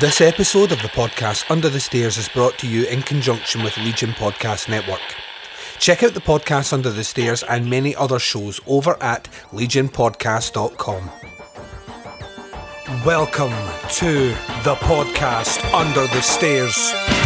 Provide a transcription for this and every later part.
This episode of the podcast Under the Stairs is brought to you in conjunction with Legion Podcast Network. Check out the podcast Under the Stairs and many other shows over at legionpodcast.com. Welcome to the podcast Under the Stairs.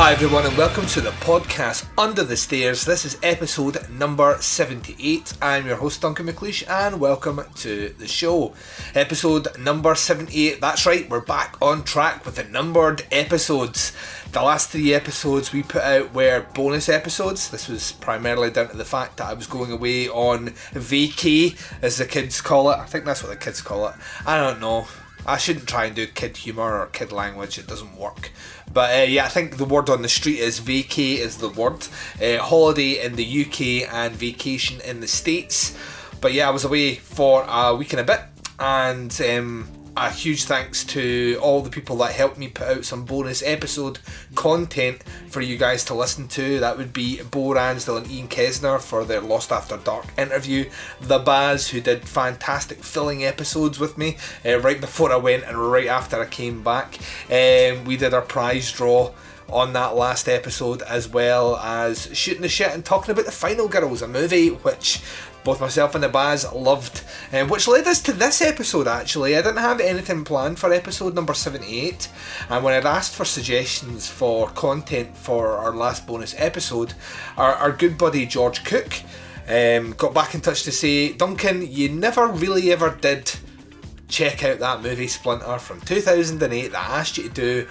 Hi, everyone, and welcome to the podcast Under the Stairs. This is episode number 78. I'm your host, Duncan McLeish, and welcome to the show. Episode number 78. That's right, we're back on track with the numbered episodes. The last three episodes we put out were bonus episodes. This was primarily down to the fact that I was going away on vacay, as the kids call it. I think that's what the kids call it. I don't know. I shouldn't try and do kid humour or kid language, it doesn't work. But uh, yeah, I think the word on the street is vacay is the word. Uh, holiday in the UK and vacation in the States. But yeah, I was away for a week and a bit, and um, a huge thanks to all the people that helped me put out some bonus episode content for you guys to listen to. That would be Bo Ransdell and Ian Kessner for their Lost After Dark interview, The Baz, who did fantastic filling episodes with me uh, right before I went and right after I came back. Um, we did our prize draw on that last episode, as well as shooting the shit and talking about the Final Girls, a movie which both myself and the Baz loved, um, which led us to this episode actually. I didn't have anything planned for episode number 78, and when I'd asked for suggestions for content for our last bonus episode, our, our good buddy George Cook um, got back in touch to say, Duncan, you never really ever did check out that movie Splinter from 2008 that I asked you to do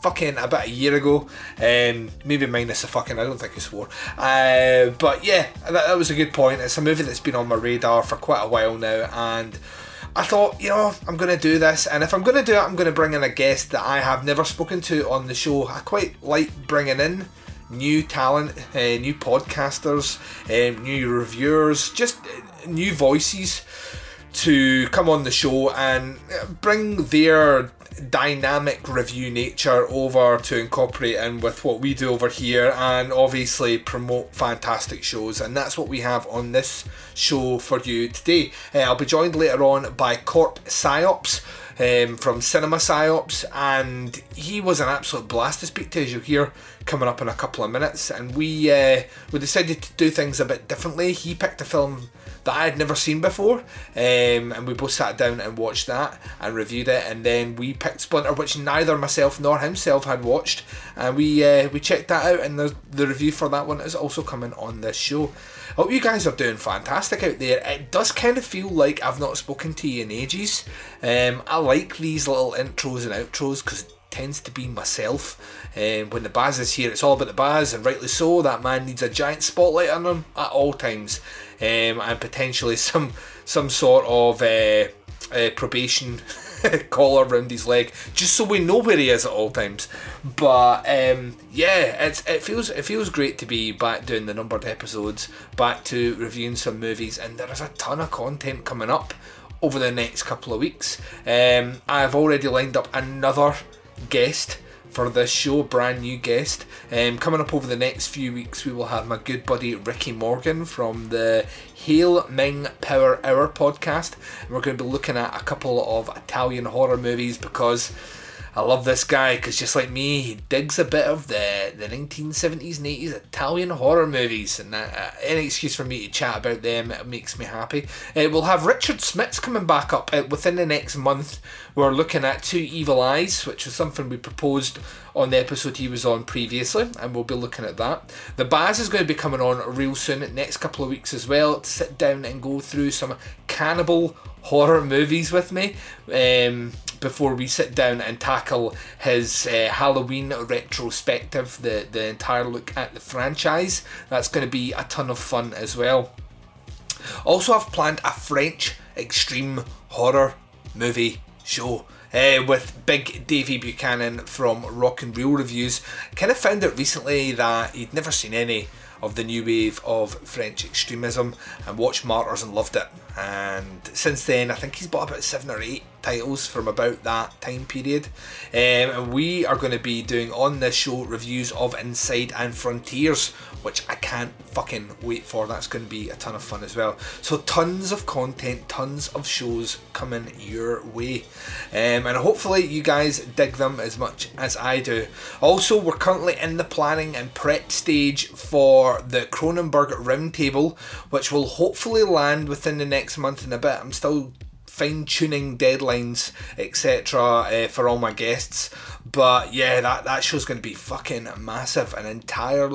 fucking about a year ago. Um, maybe minus a fucking, I don't think he swore. Uh, but yeah, that, that was a good point. It's a movie that's been on my radar for quite a while now, and I thought, you know, I'm going to do this, and if I'm going to do it, I'm going to bring in a guest that I have never spoken to on the show. I quite like bringing in new talent, uh, new podcasters, um, new reviewers, just uh, new voices to come on the show and bring their dynamic review nature over to incorporate in with what we do over here and obviously promote fantastic shows and that's what we have on this show for you today uh, i'll be joined later on by court psyops um, from Cinema Psyops, and he was an absolute blast to speak to, as you'll hear coming up in a couple of minutes. And we uh, we decided to do things a bit differently. He picked a film that I had never seen before, um, and we both sat down and watched that and reviewed it. And then we picked Splinter, which neither myself nor himself had watched, and we uh, we checked that out. And the the review for that one is also coming on this show. I hope you guys are doing fantastic out there. It does kind of feel like I've not spoken to you in ages. Um, I like these little intros and outros because tends to be myself. Um, when the Baz is here, it's all about the Baz, and rightly so. That man needs a giant spotlight on him at all times, um, and potentially some some sort of uh, uh, probation collar around his leg, just so we know where he is at all times. But um, yeah, it's it feels it feels great to be back doing the numbered episodes, back to reviewing some movies, and there is a ton of content coming up over the next couple of weeks. Um, I've already lined up another guest for this show, brand new guest. Um, coming up over the next few weeks, we will have my good buddy Ricky Morgan from the Hail Ming Power Hour podcast. And we're going to be looking at a couple of Italian horror movies because I love this guy because just like me, he digs a bit of the, the 1970s and 80s Italian horror movies, and uh, any excuse for me to chat about them makes me happy. Uh, we'll have Richard Smits coming back up uh, within the next month. We're looking at Two Evil Eyes, which was something we proposed on the episode he was on previously, and we'll be looking at that. The Baz is going to be coming on real soon, next couple of weeks as well, to sit down and go through some cannibal horror movies with me um, before we sit down and tackle his uh, Halloween retrospective, the, the entire look at the franchise. That's going to be a ton of fun as well. Also, I've planned a French extreme horror movie show. Uh, with big Davy Buchanan from Rock and Reel Reviews. Kind of found out recently that he'd never seen any of the new wave of French extremism and watched Martyrs and loved it. And since then, I think he's bought about seven or eight titles from about that time period. Um, and we are going to be doing on this show reviews of Inside and Frontiers, which I can't fucking wait for. That's going to be a ton of fun as well. So, tons of content, tons of shows coming your way. Um, and hopefully, you guys dig them as much as I do. Also, we're currently in the planning and prep stage for the Cronenberg Roundtable, which will hopefully land within the next month and a bit. I'm still fine tuning deadlines, etc., uh, for all my guests. But yeah, that, that show's going to be fucking massive. An entire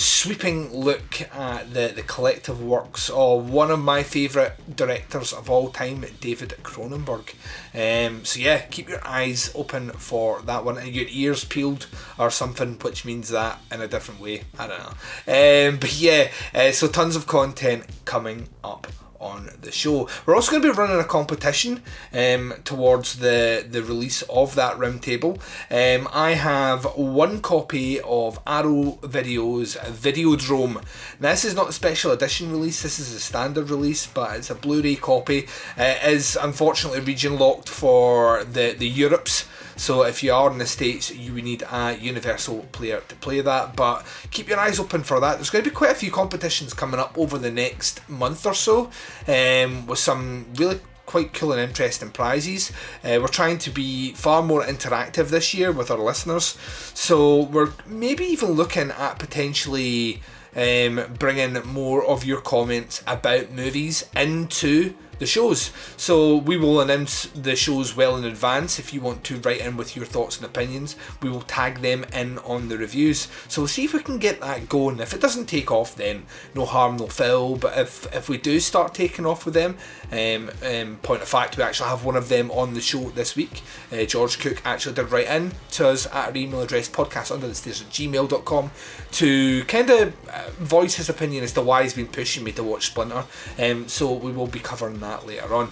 sweeping look at the, the collective works of one of my favourite directors of all time, David Cronenberg. Um, so yeah, keep your eyes open for that one and your ears peeled or something, which means that in a different way. I don't know. Um, but yeah, uh, so tons of content coming up on the show. We're also going to be running a competition um, towards the, the release of that roundtable. Um, I have one copy of Arrow Video's Videodrome. Now, this is not a special edition release, this is a standard release, but it's a Blu ray copy. Uh, it is unfortunately region locked for the, the Europes. So if you are in the States, you would need a Universal player to play that. But keep your eyes open for that. There's going to be quite a few competitions coming up over the next month or so um, with some really quite cool and interesting prizes. Uh, we're trying to be far more interactive this year with our listeners. So we're maybe even looking at potentially um, bringing more of your comments about movies into the shows. So we will announce the shows well in advance. If you want to write in with your thoughts and opinions, we will tag them in on the reviews. So we'll see if we can get that going. If it doesn't take off, then no harm, no foul. But if if we do start taking off with them, um, um, point of fact, we actually have one of them on the show this week. Uh, George Cook actually did write in to us at our email address podcast under the at gmail.com to kind of uh, voice his opinion as to why he's been pushing me to watch Splinter. Um, so we will be covering that that later on.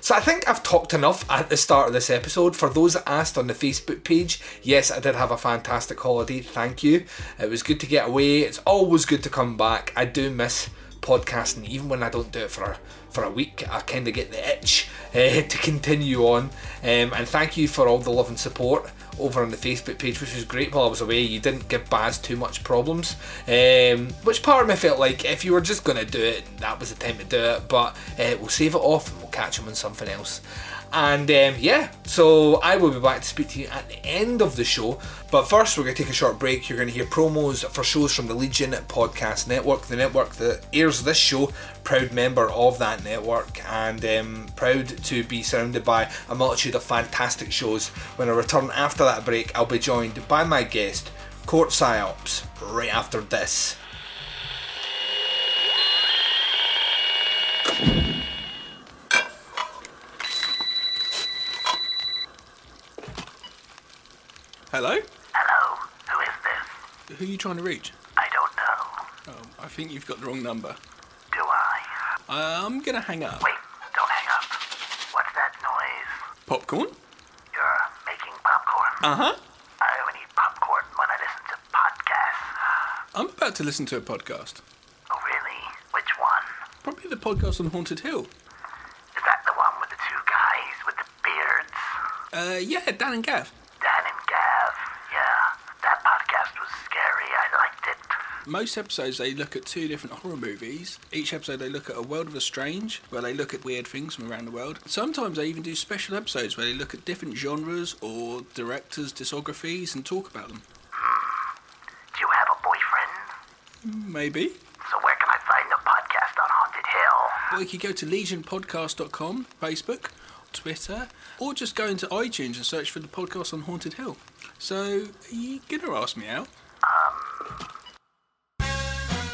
So I think I've talked enough at the start of this episode. For those that asked on the Facebook page, yes, I did have a fantastic holiday. Thank you. It was good to get away. It's always good to come back. I do miss podcasting, even when I don't do it for a, for a week. I kind of get the itch uh, to continue on. Um, and thank you for all the love and support over on the Facebook page, which was great while I was away. You didn't give Baz too much problems, um, which part of me felt like if you were just going to do it, that was the time to do it. But uh, we'll save it off and we'll catch him on something else. And um, yeah, so I will be back to speak to you at the end of the show. But first, we're going to take a short break. You're going to hear promos for shows from the Legion Podcast Network, the network that airs this show, proud member of that network, and um, proud to be surrounded by a multitude of fantastic shows. When I return after that break, I'll be joined by my guest, Court Psyops, right after this. Hello? Hello, who is this? Who are you trying to reach? I don't know. Oh, I think you've got the wrong number. Do I? I'm gonna hang up. Wait, don't hang up. What's that noise? Popcorn? You're making popcorn. Uh huh. I only eat popcorn when I listen to podcasts. I'm about to listen to a podcast. Oh, really? Which one? Probably the podcast on Haunted Hill. Is that the one with the two guys with the beards? Uh, yeah, Dan and Gav. Dan and Gav. Yeah, that podcast was scary. I liked it. Most episodes they look at two different horror movies. Each episode they look at a world of the strange, where they look at weird things from around the world. Sometimes they even do special episodes where they look at different genres or directors' discographies and talk about them. Do you have a boyfriend? Maybe. So where can I find the podcast on Haunted Hill? Well, you could go to legionpodcast.com, Facebook, Twitter, or just go into iTunes and search for the podcast on Haunted Hill. So, are you gonna ask me out? Um,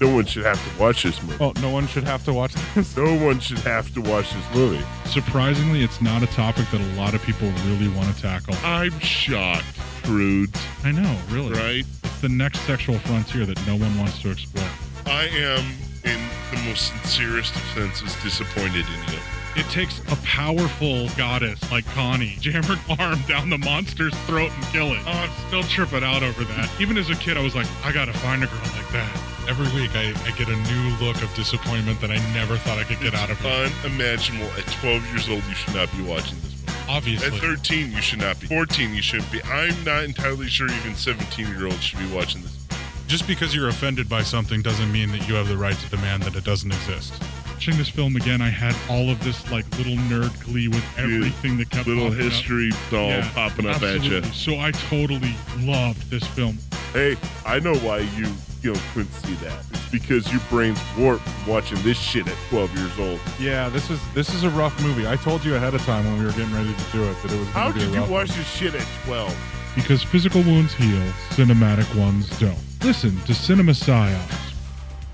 No one should have to watch this movie. Oh, no one should have to watch this. No one should have to watch this movie. Surprisingly, it's not a topic that a lot of people really want to tackle. I'm shocked, prudes, I know, really. right? It's the next sexual frontier that no one wants to explore. I am in the most sincerest of senses disappointed in you. It takes a powerful goddess like Connie, jam her arm down the monster's throat and kill it. Oh, I'm still tripping out over that. Even as a kid, I was like, I gotta find a girl like that. Every week, I, I get a new look of disappointment that I never thought I could get out of her. Unimaginable. At 12 years old, you should not be watching this movie. Obviously. At 13, you should not be. 14, you shouldn't be. I'm not entirely sure even 17 year olds should be watching this. Just because you're offended by something doesn't mean that you have the right to demand that it doesn't exist. Watching this film again, I had all of this like little nerd glee with everything that kept Little popping up. history doll Yeah, popping up at you. So I totally loved this film. Hey, I know why you you know couldn't see that. It's because your brain's warped watching this shit at 12 years old. Yeah, this is this is a rough movie. I told you ahead of time when we were getting ready to do it that it was. How gonna a did you watch one. this shit at 12? Because physical wounds heal, cinematic ones don't. Listen to Cinema Psyops.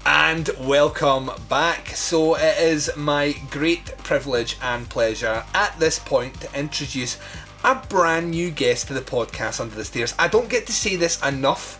And welcome back. So it is my great privilege and pleasure at this point to introduce a brand new guest to the podcast Under the Stairs. I don't get to say this enough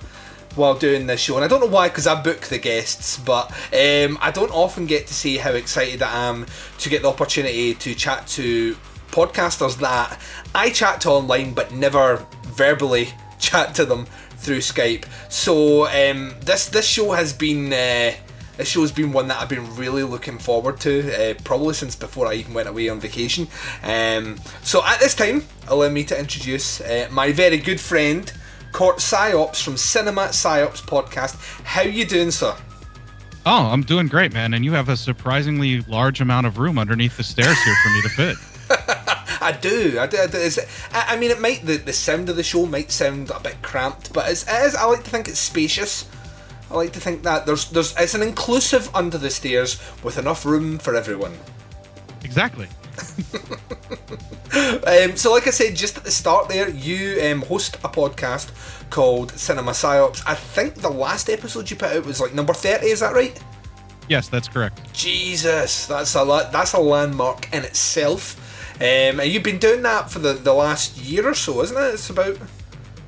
while doing this show, and I don't know why because I book the guests, but um, I don't often get to say how excited I am to get the opportunity to chat to podcasters that I chat to online but never verbally chat to them through Skype. So um, this this show has been uh, this show's been one that I've been really looking forward to, uh, probably since before I even went away on vacation. Um, so at this time, allow me to introduce uh, my very good friend, Court Psyops from Cinema Psyops podcast. How you doing, sir? Oh, I'm doing great, man. And you have a surprisingly large amount of room underneath the stairs here for me to fit. I do, I do. I, do. Is it, I I mean, it might the, the sound of the show might sound a bit cramped, but it's, it is. I like to think it's spacious. I like to think that there's there's it's an inclusive under the stairs with enough room for everyone. Exactly. Um, so, like I said just at the start, there you um, host a podcast called Cinema Psyops. I think the last episode you put out was like number thirty. Is that right? Yes, that's correct. Jesus, that's a la- that's a landmark in itself. Um, and you've been doing that for the, the last year or so, isn't it? It's about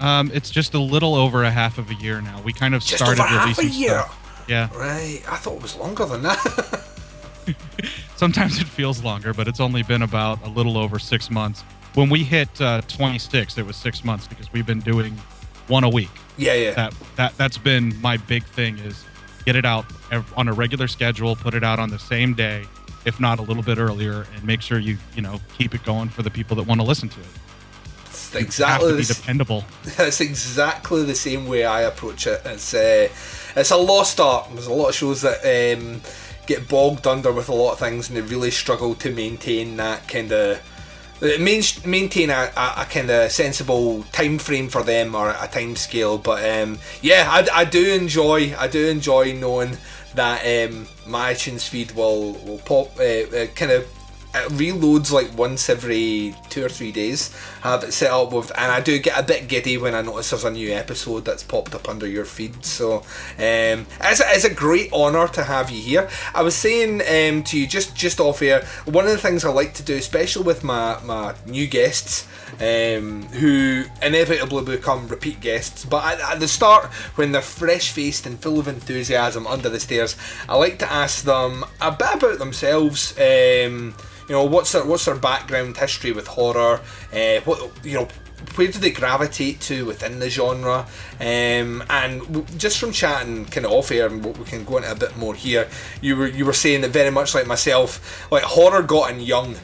Um, it's just a little over a half of a year now. We kind of just started over half a releasing year. stuff. Yeah. Right, I thought it was longer than that. Sometimes it feels longer, but it's only been about a little over six months. When we hit uh, 26, it was six months because we've been doing one a week. yeah, yeah. That that that's been my big thing is get it out on a regular schedule, put it out on the same day, if not a little bit earlier, and make sure you you know keep it going for the people that want to listen to it. Exactly the, dependable. That's exactly the same way I approach it. It's uh, it's a lost art. There's a lot of shows that um, get bogged under with a lot of things, and they really struggle to maintain that kind of main, maintain a, a, a kind of sensible time frame for them or a time scale. But um, yeah, I, I do enjoy I do enjoy knowing that um, my iTunes feed will will pop uh, uh, kind of it reloads like once every two or three days. I have it set up with, and I do get a bit giddy when I notice there's a new episode that's popped up under your feed. So um, it's, a, it's a great honour to have you here. I was saying um, to you just just off air, one of the things I like to do, especially with my my new guests. Um, who inevitably become repeat guests, but at, at the start, when they're fresh faced and full of enthusiasm under the stairs, I like to ask them a bit about themselves. Um, you know, what's their what's their background history with horror? Uh, what you know, where do they gravitate to within the genre? Um, and just from chatting kind of off air, and we can go into a bit more here. You were you were saying that very much like myself, like horror got in young,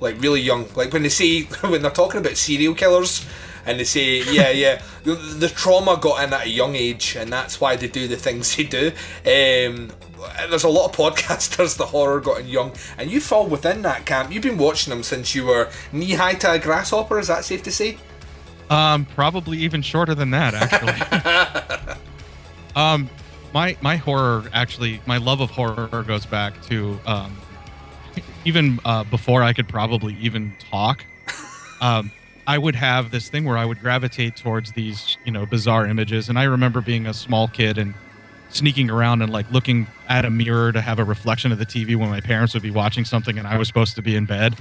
like really young. Like when they say when they're talking about serial killers. And they say, yeah, yeah, the, the trauma got in at a young age, and that's why they do the things they do. Um, there's a lot of podcasters the horror got in young, and you fall within that camp. You've been watching them since you were knee high to a grasshopper. Is that safe to say? Um, probably even shorter than that, actually. um, my my horror actually, my love of horror goes back to um, even uh, before I could probably even talk. Um, I would have this thing where I would gravitate towards these, you know, bizarre images, and I remember being a small kid and sneaking around and like looking at a mirror to have a reflection of the TV when my parents would be watching something and I was supposed to be in bed.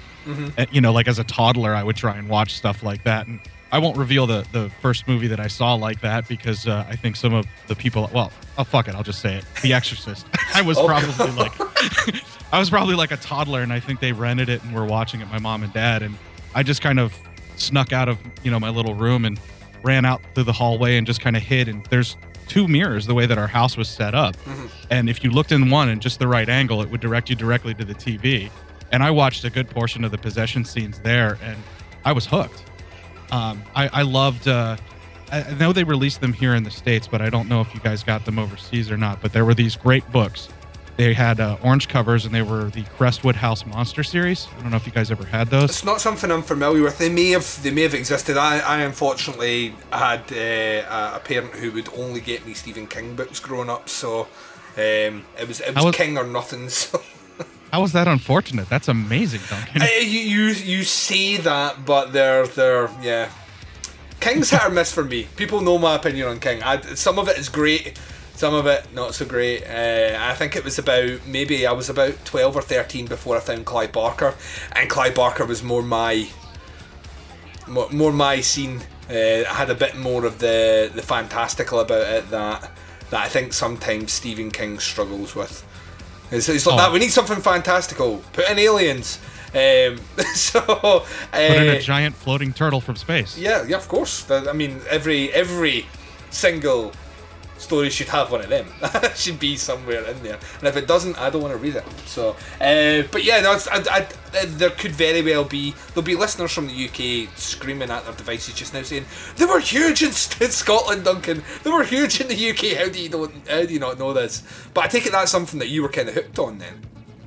And, you know, like as a toddler, I would try and watch stuff like that. And I won't reveal the the first movie that I saw like that because uh, I think some of the people. Well, oh fuck it, I'll just say it. The Exorcist. I was Oh, probably like, I was probably like a toddler, and I think they rented it and were watching it. My mom and dad, and I just kind of snuck out of you know my little room and ran out through the hallway and just kind of hid. And there's two mirrors the way that our house was set up, and if you looked in one in just the right angle, it would direct you directly to the TV. And I watched a good portion of the possession scenes there, and I was hooked. Um, I, I loved. Uh, I know they released them here in the states, but I don't know if you guys got them overseas or not. But there were these great books. They had uh, orange covers, and they were the Crestwood House Monster series. I don't know if you guys ever had those. It's not something I'm familiar with. They may have they may have existed. I, I unfortunately had uh, a parent who would only get me Stephen King books growing up, so um, it was it was, was- King or nothing. So. How was that unfortunate? That's amazing, Duncan. Uh, you, you you say that, but they're they're yeah. King's hit or miss for me. People know my opinion on King. I, some of it is great, some of it not so great. Uh, I think it was about maybe I was about twelve or thirteen before I found Clive Barker, and Clive Barker was more my more, more my scene. Uh, I had a bit more of the the fantastical about it that that I think sometimes Stephen King struggles with. It's, it's like Oh. that. We need something fantastical. Put in aliens. Um, so uh, Put in a giant floating turtle from space. yeah, yeah, of course. I mean, every every single story should have one of them. should be somewhere in there. And if it doesn't, I don't want to read it. So, uh, but yeah, no, I, I, uh, there could very well be there'll be listeners from the UK screaming at their devices just now saying they were huge in, in Scotland, Duncan. They were huge in the UK. How do you know? How do you not know this? But I take it that's something that you were kind of hooked on then.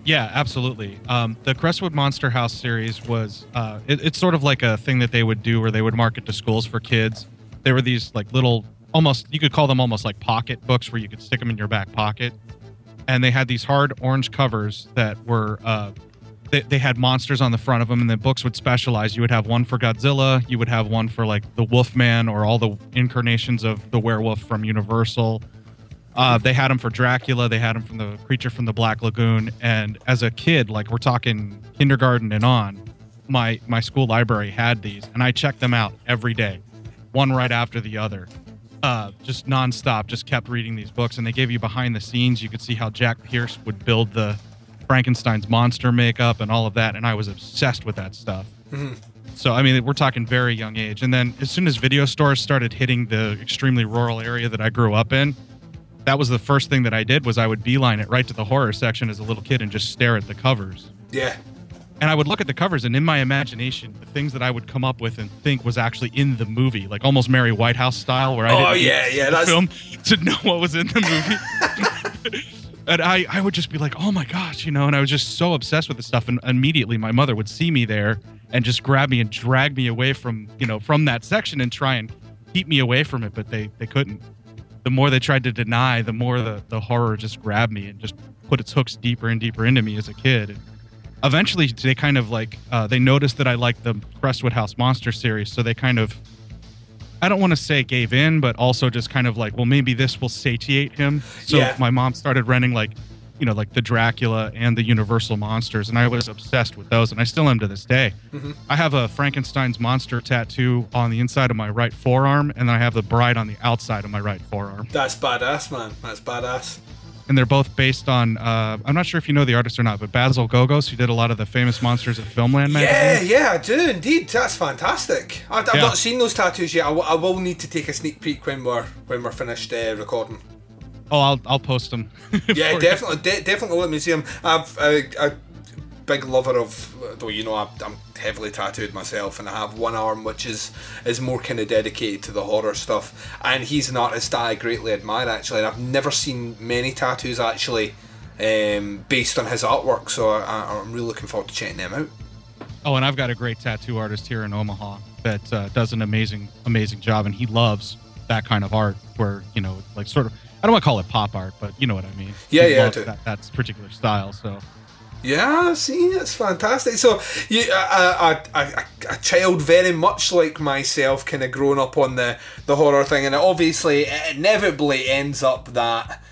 Yeah, absolutely. Um, the Crestwood Monster House series was uh, it, it's sort of like a thing that they would do where they would market to schools for kids. They were these like little, almost you could call them almost like pocket books where you could stick them in your back pocket, and they had these hard orange covers that were. Uh, they, they had monsters on the front of them, and the books would specialize. You would have one for Godzilla, you would have one for like the Wolfman or all the incarnations of the werewolf from Universal. Uh, they had them for Dracula. They had them from the creature from the Black Lagoon. And as a kid, like we're talking kindergarten and on, my my school library had these, and I checked them out every day, one right after the other, uh, just nonstop. Just kept reading these books, and they gave you behind the scenes. You could see how Jack Pierce would build the Frankenstein's monster makeup and all of that, and I was obsessed with that stuff. So I mean, we're talking very young age. And then as soon as video stores started hitting the extremely rural area that I grew up in, that was the first thing that I did was I would beeline it right to the horror section as a little kid and just stare at the covers. Yeah. And I would look at the covers, and in my imagination, the things that I would come up with and think was actually in the movie, like almost Mary Whitehouse style, where I Oh, didn't yeah, yeah, that's- film to know what was in the movie. and I, I would just be like, oh my gosh, you know, and I was just so obsessed with the stuff. And immediately my mother would see me there and just grab me and drag me away from, you know, from that section and try and keep me away from it, but they, they couldn't. The more they tried to deny, the more the, the horror just grabbed me and just put its hooks deeper and deeper into me as a kid. And eventually they kind of like, uh, they noticed that I liked the Crestwood House Monster series. So they kind of, I don't want to say gave in, but also just kind of like, well, maybe this will satiate him. So Yeah. my mom started renting like, you know, like the Dracula and the Universal monsters, and I was obsessed with those, and I still am to this day. I have a Frankenstein's monster tattoo on the inside of my right forearm, and then I have the bride on the outside of my right forearm, That's badass, man. That's badass. And they're both based on. Uh, I'm not sure if you know the artist or not, but Basil Gogos, who did a lot of the famous monsters of Filmland Yeah, magazine. yeah, I do indeed. That's fantastic. I, I've Yeah. not seen those tattoos yet. I, w- I will need to take a sneak peek when we're when we're finished uh, recording. Oh, I'll I'll post them. Yeah, definitely, de- definitely let me see them. I've a, a big lover of, though you know, I'm, I'm heavily tattooed myself, and I have one arm which is is more kind of dedicated to the horror stuff. And he's an artist that I greatly admire actually. And I've never seen many tattoos actually um, based on his artwork, so I, I'm really looking forward to checking them out. Oh, and I've got a great tattoo artist here in Omaha that uh, does an amazing, amazing job, and he loves that kind of art, where you know, like sort of, I don't want to call it pop art, but you know what I mean. Yeah, He yeah, I. That, that particular style. So Yeah, see, it's fantastic. So, you, a, a, a, a child very much like myself, kind of growing up on the, the horror thing, and it obviously it inevitably ends up that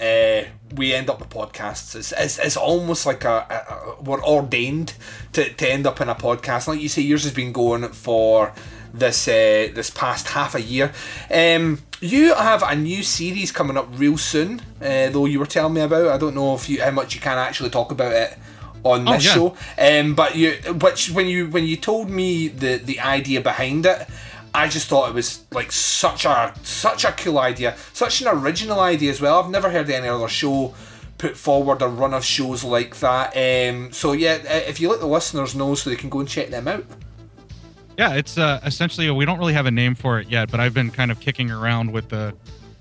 uh, we end up with podcasts. It's, it's, it's almost like a, a we're ordained to, to end up in a podcast. Like you say, yours has been going for this uh, this past half a year. Um, you have a new series coming up real soon, uh, though you were telling me about. I don't know if you how much you can actually talk about it on Oh, this yeah. show. Um, but you, which when you when you told me the the idea behind it. I just thought it was like such a such a cool idea, such an original idea as well. I've never heard any other show put forward a run of shows like that. Um, so yeah, if you let the listeners know so they can go and check them out. Yeah, it's uh, essentially we don't really have a name for it yet, but I've been kind of kicking around with the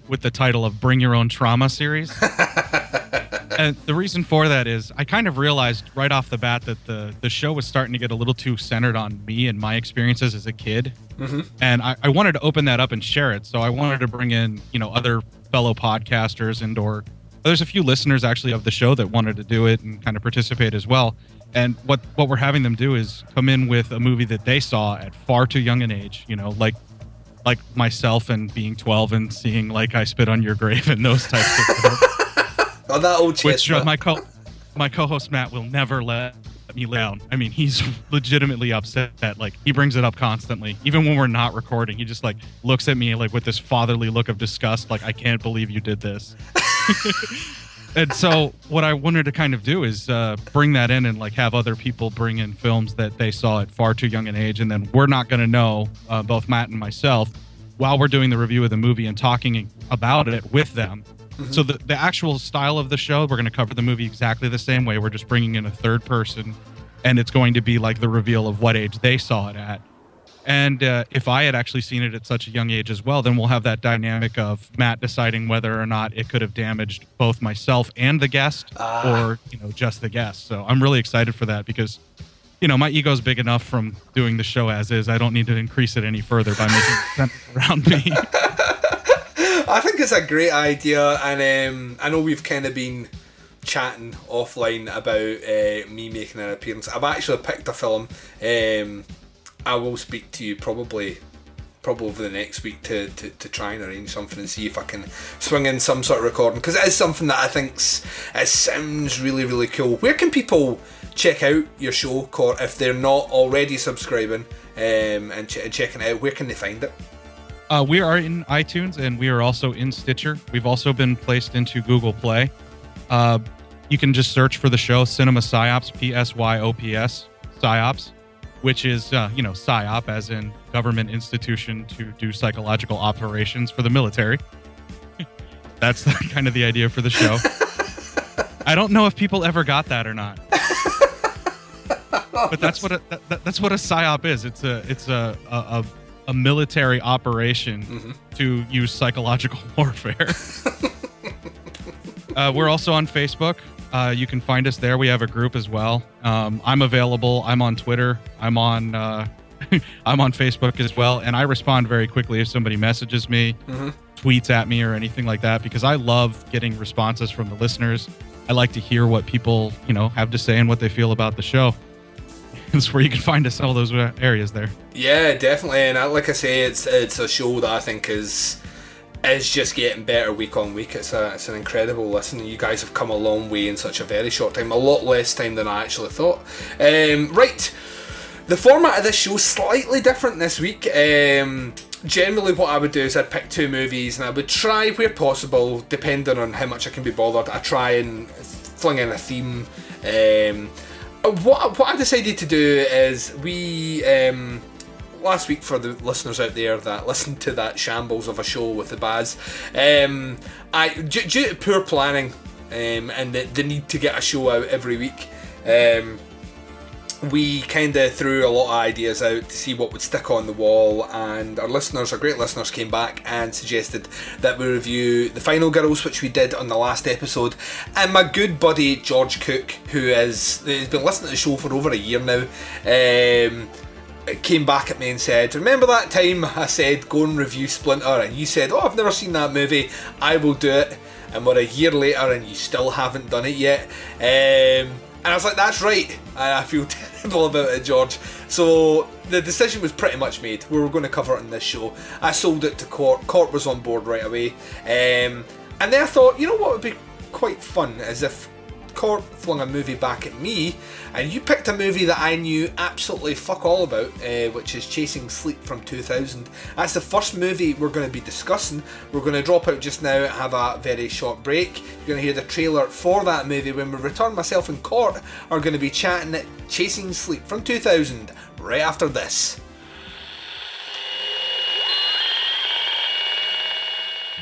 with the title of "Bring Your Own Trauma" series. and the reason for that is I kind of realized right off the bat that the the show was starting to get a little too centered on me and my experiences as a kid, and I, I wanted to open that up and share it. So I wanted to bring in you know other fellow podcasters and or there's a few listeners actually of the show that wanted to do it and kind of participate as well. And what what we're having them do is come in with a movie that they saw at far too young an age. You know, like like myself and being 12 and seeing like I spit on your grave and those types of things. Oh, that old which uh, my co my co-host Matt will never let me down. I mean, he's legitimately upset. That like he brings it up constantly, even when we're not recording. He just like looks at me like with this fatherly look of disgust, like I can't believe you did this. and so, what I wanted to kind of do is uh, bring that in and like have other people bring in films that they saw at far too young an age, and then we're not going to know, uh, both Matt and myself, while we're doing the review of the movie and talking about it with them. So the, the actual style of the show, we're going to cover the movie exactly the same way. We're just bringing in a third person, and it's going to be like the reveal of what age they saw it at. And uh, if I had actually seen it at such a young age as well, then we'll have that dynamic of Matt deciding whether or not it could have damaged both myself and the guest, or you know just the guest. So I'm really excited for that because, you know, my ego's big enough from doing the show as is. I don't need to increase it any further by making it around me. I think it's a great idea, and um, I know we've kind of been chatting offline about uh, me making an appearance. I've actually picked a film. Um, I will speak to you probably probably over the next week to, to, to try and arrange something and see if I can swing in some sort of recording because it is something that I think's it sounds really really cool. Where can people check out your show, Cor, if they're not already subscribing um, and, ch- and checking out? Where can they find it? Uh, we are in iTunes and we are also in Stitcher. We've also been placed into Google Play. Uh, you can just search for the show Cinema Psyops, P S Y O P S, Psyops, which is, uh, you know, PSYOP as in government institution to do psychological operations for the military. That's the, kind of the idea for the show. I don't know if people ever got that or not. But that's what a, that, that- that's what a psyop is. It's a it's a a, a, a military operation to use psychological warfare. uh, we're also on Facebook. Uh, you can find us there. We have a group as well. Um, I'm available. I'm on Twitter. I'm on uh, I'm on Facebook as well, and I respond very quickly if somebody messages me, tweets at me, or anything like that because I love getting responses from the listeners. I like to hear what people you know have to say and what they feel about the show. That's where you can find us all those areas there. Yeah, definitely. And uh, like I say, it's it's a show that I think is is just getting better week on week. It's a it's an incredible listen. You guys have come a long way in such a very short time. A lot less time than I actually thought. Um, right, the format of this show is slightly different this week. Um, generally, what I would do is I'd pick two movies and I would try, where possible, depending on how much I can be bothered, I try and fling in a theme. Um, what what I decided to do is we um, last week for the listeners out there that listened to that shambles of a show with the Baz, um, I due, due to poor planning um, and the, the need to get a show out every week. Um, we kind of threw a lot of ideas out to see what would stick on the wall, and our listeners, our great listeners, came back and suggested that we review the Final Girls, which we did on the last episode. And my good buddy George Cook, who is has been listening to the show for over a year now, um, came back at me and said, "Remember that time I said go and review Splinter, and you said, oh, I've never seen that movie. I will do it.' And we're a year later, and you still haven't done it yet." Um, and I was like, that's right. And I feel terrible about it, George. So the decision was pretty much made. We were going to cover it in this show. I sold it to Court. Court was on board right away. Um, and then I thought, you know what would be quite fun, as if Court flung a movie back at me, and you picked a movie that I knew absolutely fuck all about, uh, which is Chasing Sleep from 2000. That's the first movie we're going to be discussing. We're going to drop out just now, have a very short break. You're going to hear the trailer for that movie. When we return, myself and Court are going to be chatting at Chasing Sleep from 2000 right after this.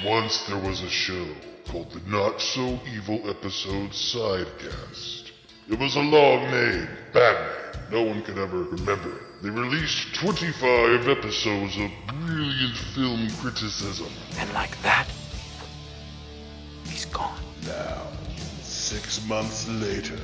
Once there was a show called the Not So Evil Episode Sidecast. It was a long name, Batman. No one could ever remember it. They released 25 episodes of brilliant film criticism. And like that, he's gone. Now, six months later,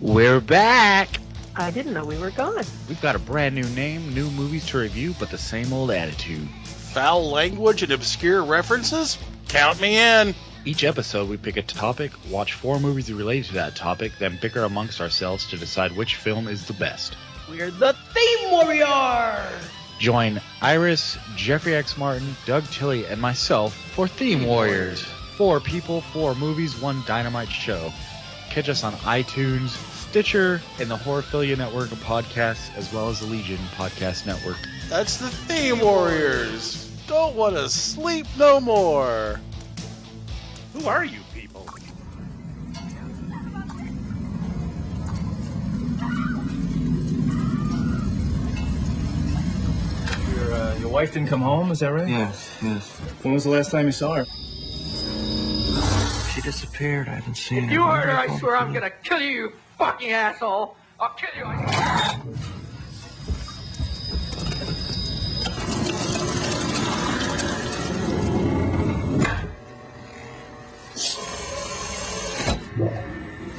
We're back. I didn't know we were gone. We've got a brand new name, new movies to review, but the same old attitude. Foul language and obscure references? Count me in. Each episode, we pick a topic, watch four movies related to that topic, then bicker amongst ourselves to decide which film is the best. We're the Theme Warriors! Join Iris, Jeffrey X. Martin, Doug Tilley, and myself for Theme Warriors. Four people, four movies, one dynamite show. Catch us on iTunes, Stitcher, and the Horrorphilia Network of podcasts, as well as the Legion Podcast Network. That's the Theme Warriors. Don't want to sleep no more. Who are you people? Your, uh, your wife didn't come home, is that right? Yes, yes. When was the last time you saw her? She disappeared. I haven't seen her. You heard her, I swear I'm gonna kill you, you fucking asshole! I'll kill you!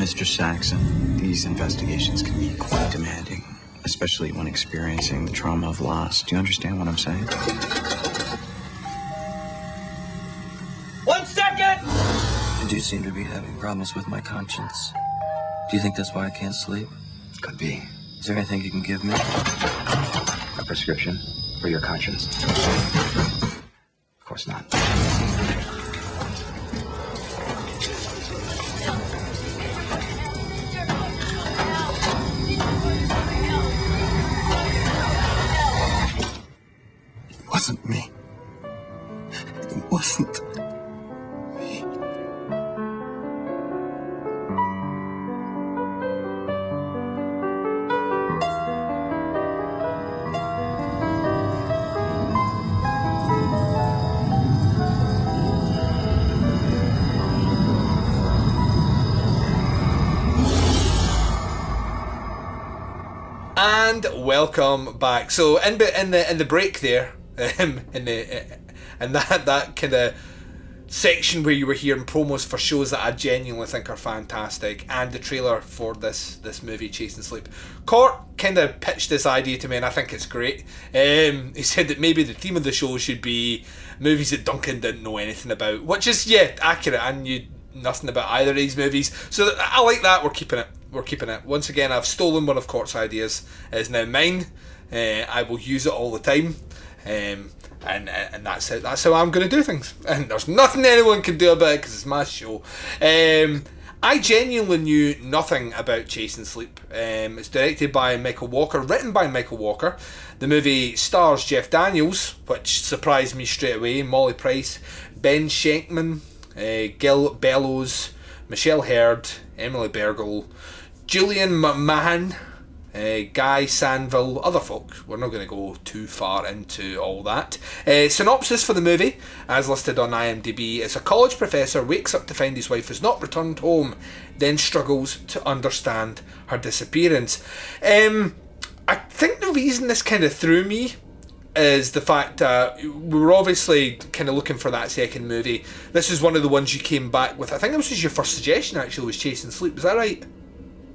Mr. Saxon, these investigations can be quite demanding, especially when experiencing the trauma of loss. Do you understand what I'm saying? One second! I do seem to be having problems with my conscience. Do you think that's why I can't sleep? Could be. Is there anything you can give me? A prescription for your conscience? So in the in the in the break there, um, in the in that that kind of section where you were hearing promos for shows that I genuinely think are fantastic, and the trailer for this this movie, Chasing Sleep. Court kind of pitched this idea to me, and I think it's great. Um, he said that maybe the theme of the show should be movies that Duncan didn't know anything about, which is yeah accurate. I knew nothing about either of these movies, so I like that. We're keeping it. We're keeping it. Once again, I've stolen one of Court's ideas. It is now mine. Uh, I will use it all the time. Um, and and that's it. That's how I'm going to do things. And there's nothing anyone can do about it because it's my show. Um, I genuinely knew nothing about Chasing Sleep. Um, it's directed by Michael Walker, written by Michael Walker. The movie stars Jeff Daniels, which surprised me straight away. Molly Price, Ben Shenkman, uh, Gil Bellows, Michelle Hurd, Emily Bergl, Julian McMahon, uh, Guy Sanville, other folk. We're not going to go too far into all that. Uh, synopsis for the movie, as listed on IMDb, is a college professor wakes up to find his wife has not returned home, then struggles to understand her disappearance. Um, I think the reason this kind of threw me is the fact that we were obviously kind of looking for that second movie. This is one of the ones you came back with. I think this was your first suggestion actually, was Chasing Sleep. Was that right?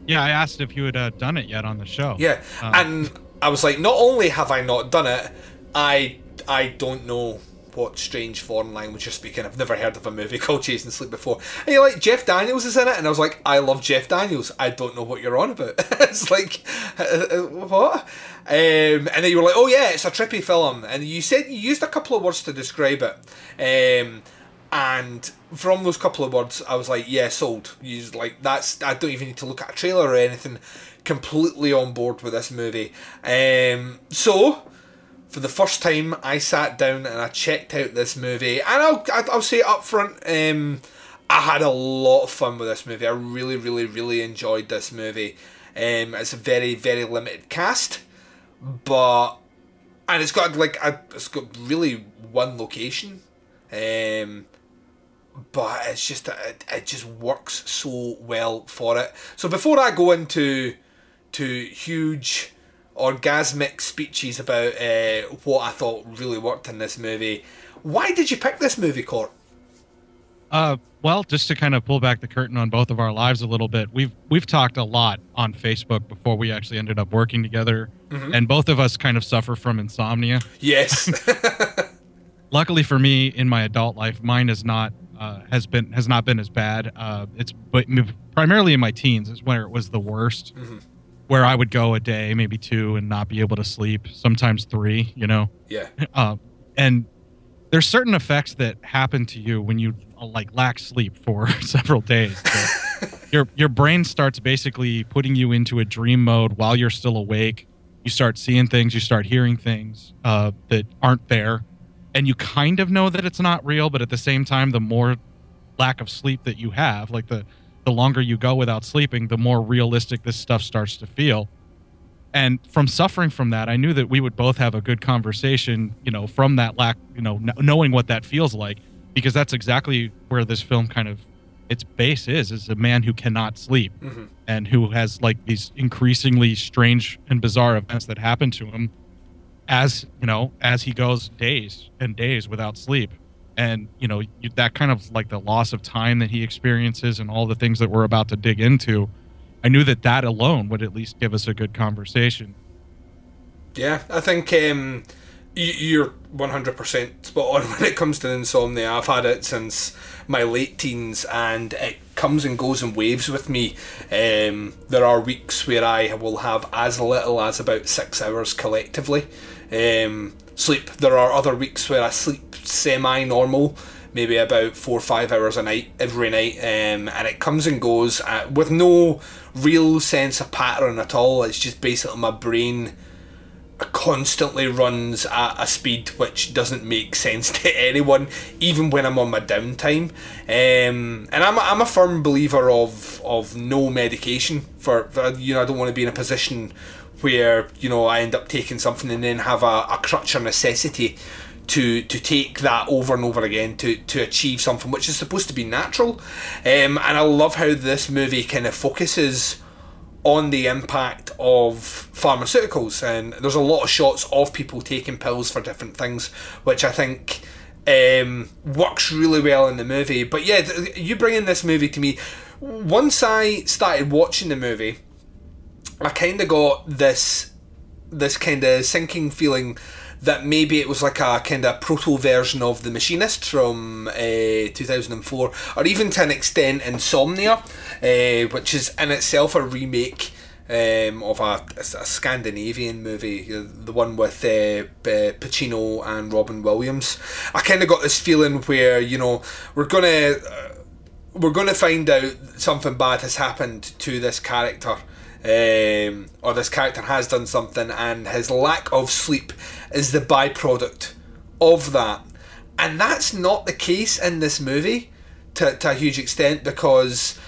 Yeah, I asked if you had uh, done it yet on the show. Yeah, Uh, and I was like, not only have I not done it, I I don't know what strange foreign language you're speaking. I've never heard of a movie called Chasing Sleep before. And you're like, Jeff Daniels is in it, and I was like, I love Jeff Daniels. I don't know what you're on about. it's like, uh, uh, what? Um, and then you were like, oh yeah, it's a trippy film, and you said you used a couple of words to describe it. Um, and from those couple of words, I was like, yeah, sold. You like that's I don't even need to look at a trailer or anything. Completely on board with this movie. Um, so for the first time, I sat down and I checked out this movie, and I'll I'll say up front, um, I had a lot of fun with this movie. I really, really, really enjoyed this movie. Um, it's a very, very limited cast, but and it's got like a, it's got really one location, um, but it's just it, it just works so well for it. So before I go into to huge orgasmic speeches about uh, what I thought really worked in this movie, why did you pick this movie, Court? Uh, well, just to kind of pull back the curtain on both of our lives a little bit, we've we've talked a lot on Facebook before we actually ended up working together, Mhm. and both of us kind of suffer from insomnia. Yes. Luckily for me, in my adult life, mine is not uh, has been has not been as bad. Uh, it's but primarily in my teens is where it was the worst, Mhm. where I would go a day, maybe two, and not be able to sleep. Sometimes three. You know. Yeah. Uh, and there's certain effects that happen to you when you uh, like lack sleep for several days. your your brain starts basically putting you into a dream mode while you're still awake. You start seeing things, you start hearing things uh, that aren't there, and you kind of know that it's not real. But at the same time, the more lack of sleep that you have, like the the longer you go without sleeping, the more realistic this stuff starts to feel and from suffering from that i knew that we would both have a good conversation you know from that lack you know kn- knowing what that feels like because that's exactly where this film kind of its base is is a man who cannot sleep Mhm. and who has like these increasingly strange and bizarre events that happen to him as you know as he goes days and days without sleep and you know you, that kind of like the loss of time that he experiences and all the things that we're about to dig into i knew that that alone would at least give us a good conversation Yeah, I think um, you're 100% spot on when it comes to insomnia. I've had it since my late teens and it comes and goes in waves with me. Um, there are weeks where I will have as little as about six hours collectively um, sleep. There are other weeks where I sleep semi normal. Maybe about four or five hours a night every night, um, and it comes and goes uh, with no real sense of pattern at all. It's just basically my brain constantly runs at a speed which doesn't make sense to anyone, even when I'm on my downtime. Um, and I'm, a- I'm a firm believer of of no medication for, for you know I don't want to be in a position where you know I end up taking something and then have a, a crutch or necessity to to take that over and over again to to achieve something which is supposed to be natural. Um, and I love how this movie kind of focuses on the impact of pharmaceuticals and there's a lot of shots of people taking pills for different things which i think um, works really well in the movie but yeah you bringing this movie to me once i started watching the movie i kind of got this this kind of sinking feeling that maybe it was like a kind of proto version of The Machinist from uh, 2004, or even to an extent Insomnia, uh, which is in itself a remake um, of a, a Scandinavian movie, the one with uh, Pacino and Robin Williams. I kind of got this feeling where, you know, we're gonna. Uh, we're going to find out something bad has happened to this character, um, or this character has done something, and his lack of sleep is the byproduct of that. And that's not the case in this movie to, to a huge extent because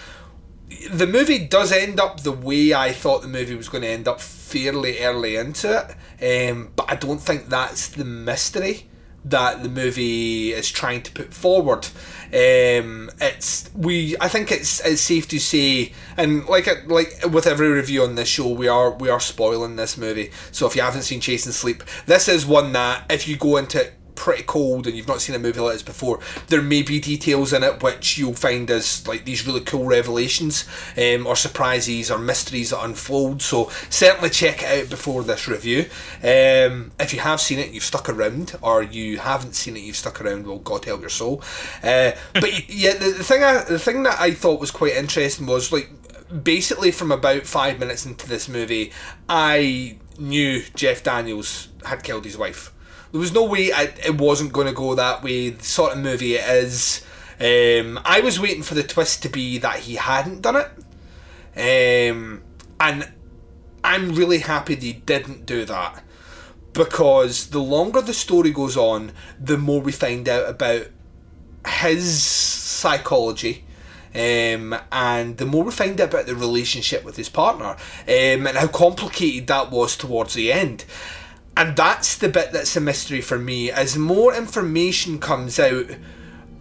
the movie does end up the way I thought the movie was going to end up fairly early into it, um, but I don't think that's the mystery that the movie is trying to put forward. Um, it's we. I think it's it's safe to say, and like it- like with every review on this show, we are we are spoiling this movie. So if you haven't seen Chasing Sleep, this is one that if you go into pretty cold and you've not seen a movie like this before, there may be details in it which you'll find as like these really cool revelations um, or surprises or mysteries that unfold. So certainly check it out before this review. Um, if you have seen it, you've stuck around, or you haven't seen it, you've stuck around. Well, God help your soul. Uh, but yeah, the, the thing I, the thing that I thought was quite interesting was like basically from about five minutes into this movie, I knew Jeff Daniels had killed his wife. There was no way I, it wasn't going to go that way. The sort of movie it is, Um, I was waiting for the twist to be that he hadn't done it, um, and I'm really happy they didn't do that because the longer the story goes on, the more we find out about his psychology. Um, and the more we find out about the relationship with his partner um, and how complicated that was towards the end. And that's the bit that's a mystery for me. As more information comes out,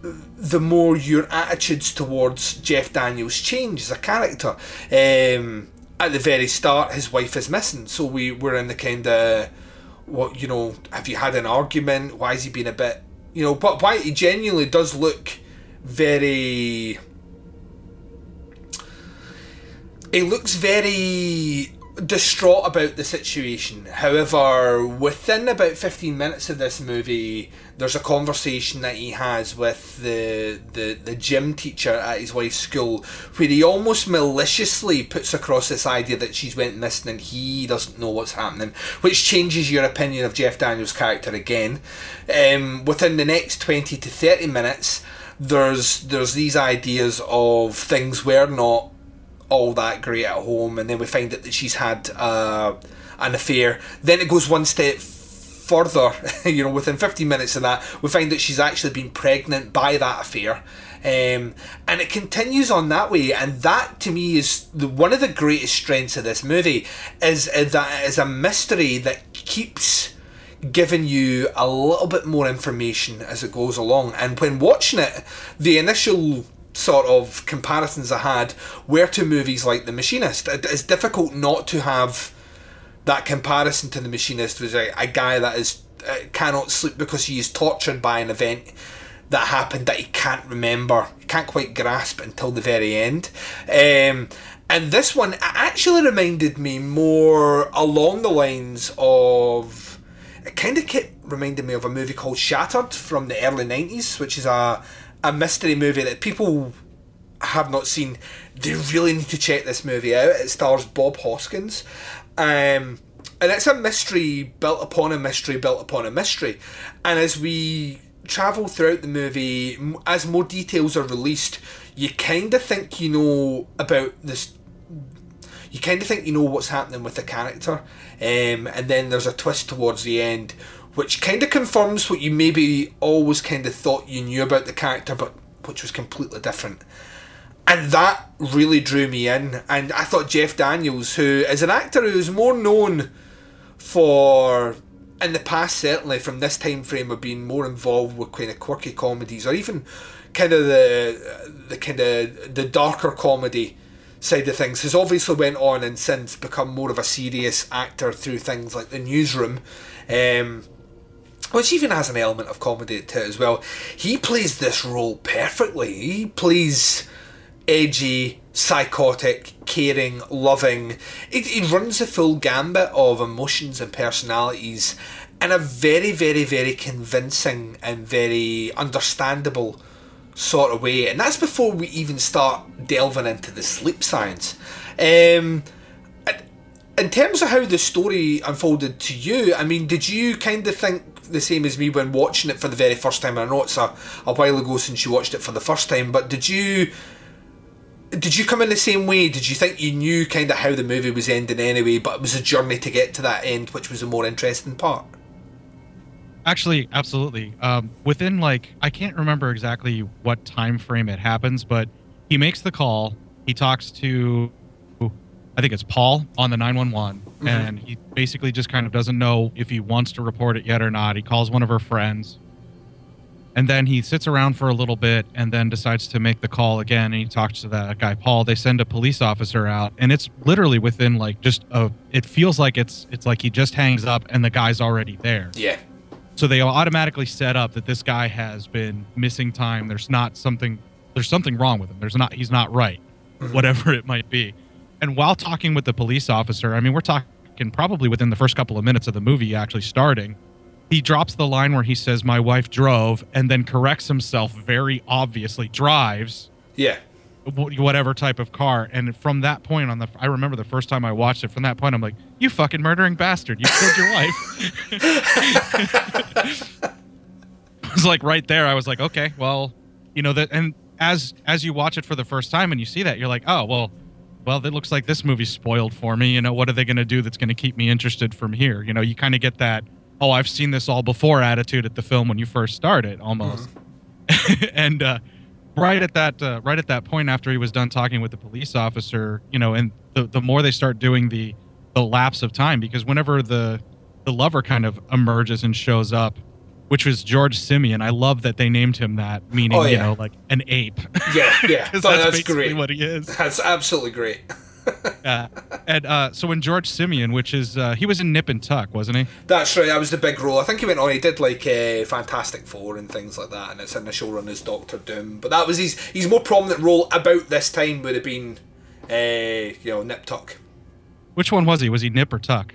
the more your attitudes towards Jeff Daniels change as a character. Um, at the very start, his wife is missing, so we were in the kind of what you know. Have you had an argument? Why has he been a bit, you know? But why he genuinely does look very. He looks very distraught about the situation. However, within about 15 minutes of this movie, there's a conversation that he has with the, the, the gym teacher at his wife's school where he almost maliciously puts across this idea that she's went missing and he doesn't know what's happening, which changes your opinion of Jeff Daniels' character again. Um, within the next 20 to 30 minutes, there's there's these ideas of things were not all that great at home, and then we find out that she's had uh, an affair. Then it goes one step further, you know, within 15 minutes of that, we find that she's actually been pregnant by that affair. Um, and it continues on that way, and that to me is the, one of the greatest strengths of this movie is, is that it is a mystery that keeps giving you a little bit more information as it goes along. And when watching it, the initial sort of comparisons I had were to movies like The Machinist. It's difficult not to have that comparison to The Machinist, was a, a guy that is uh, cannot sleep because he is tortured by an event that happened that he can't remember, he can't quite grasp until the very end. Um, and this one actually reminded me more along the lines of. It kind of kept reminding me of a movie called Shattered from the early 90s, which is a a mystery movie that people have not seen, they really need to check this movie out. It stars Bob Hoskins. Um, and it's a mystery built upon a mystery built upon a mystery. And as we travel throughout the movie, as more details are released, you kind of think you know about this. You kind of think you know what's happening with the character, um, and then there's a twist towards the end which kind of confirms what you maybe always kind of thought you knew about the character, but which was completely different. And that really drew me in. And I thought Jeff Daniels, who is an actor who's more known for, in the past certainly, from this time frame of being more involved with kind of quirky comedies or even kind of the the kind of the darker comedy side of things has obviously went on and since become more of a serious actor through things like the newsroom um, which even has an element of comedy to it as well. He plays this role perfectly. He plays edgy, psychotic, caring, loving. He, he runs the full gambit of emotions and personalities in a very, very, very convincing and very understandable sort of way. And that's before we even start delving into the sleep science. Um, in terms of how the story unfolded to you, I mean, did you kind of think the same as me when watching it for the very first time. I know it's a, a while ago since you watched it for the first time, but did you did you come in the same way? Did you think you knew kind of how the movie was ending anyway, but it was a journey to get to that end, which was the more interesting part? Actually, absolutely. Um, within like I can't remember exactly what time frame it happens, but he makes the call. He talks to I think it's Paul on the 911, mm-hmm. and he basically just kind of doesn't know if he wants to report it yet or not. He calls one of her friends, and then he sits around for a little bit and then decides to make the call again. And he talks to that guy Paul. They send a police officer out, and it's literally within like just a. It feels like it's it's like he just hangs up and the guy's already there. Yeah. So they automatically set up that this guy has been missing time. There's not something. There's something wrong with him. There's not. He's not right. Mm-hmm. Whatever it might be and while talking with the police officer, I mean, we're talking probably within the first couple of minutes of the movie actually starting, he drops the line where he says, My wife drove, and then corrects himself very obviously, drives. Yeah. Whatever type of car. And from that point on, the I remember the first time I watched it, from that point, I'm like, You fucking murdering bastard. You killed your wife. it was like right there. I was like, Okay, well, you know that and as as you watch it for the first time and you see that you're like oh well well it looks like this movie's spoiled for me. You know what are they going to do that's going to keep me interested from here? You know you kind of get that oh i've seen this all before attitude at the film when you first start it almost. And uh right at that uh, right at that point after he was done talking with the police officer you know and the, the more they start doing the the lapse of time because whenever the the lover kind of emerges and shows up which was george Simian i love that they named him that meaning Oh, you know like an ape Yeah, yeah. that's great. what he is That's absolutely great. yeah and uh so when george Simian which is uh he was in nip and tuck wasn't he That's right. That was the big role. I think he went on. He did like uh, Fantastic Four and things like that, and its initial run as Doctor Doom. But that was his his more prominent role about this time would have been, uh, you know, Nip Tuck. which one was he was he nip or tuck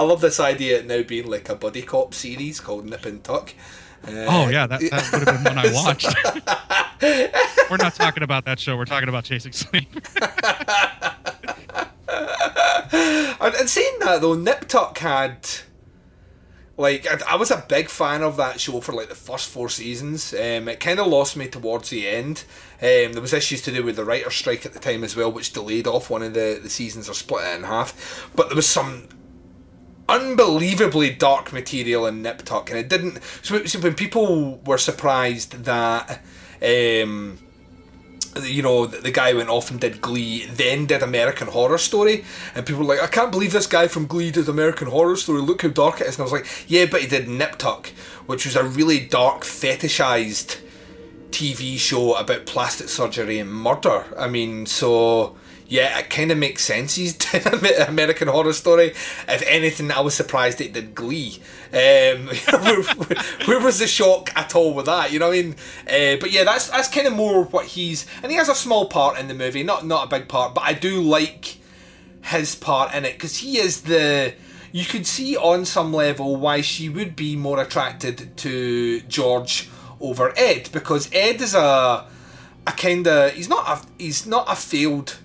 I love this idea now being like a buddy cop series called Nip and Tuck. Uh, oh yeah that, that would have been one i watched we're not talking about that show we're talking about chasing sleep And, and saying that though, Nip Tuck had like I, I was a big fan of that show for like the first four seasons. Um, it kind of lost me towards the end. Um, there was issues to do with the writer's strike at the time as well, which delayed off one of the, the seasons or split it in half. But there was some unbelievably dark material in Nip Tuck, and it didn't. So, so when people were surprised that. Um, you know, the guy went off and did Glee, then did American Horror Story, and people were like, I can't believe this guy from Glee did American Horror Story. Look how dark it is. And I was like, yeah, but he did Nip Tuck, which was a really dark, fetishized TV show about plastic surgery and murder. I mean, so yeah, it kind of makes sense. He's did American Horror Story. If anything, I was surprised it did Glee. Um, where, where was the shock at all with that? You know what I mean? Uh, but yeah, that's that's kind of more what he's, and he has a small part in the movie, not not a big part, but I do like his part in it because he is the. You could see on some level why she would be more attracted to George over Ed because Ed is a a kind of he's not a he's not a failed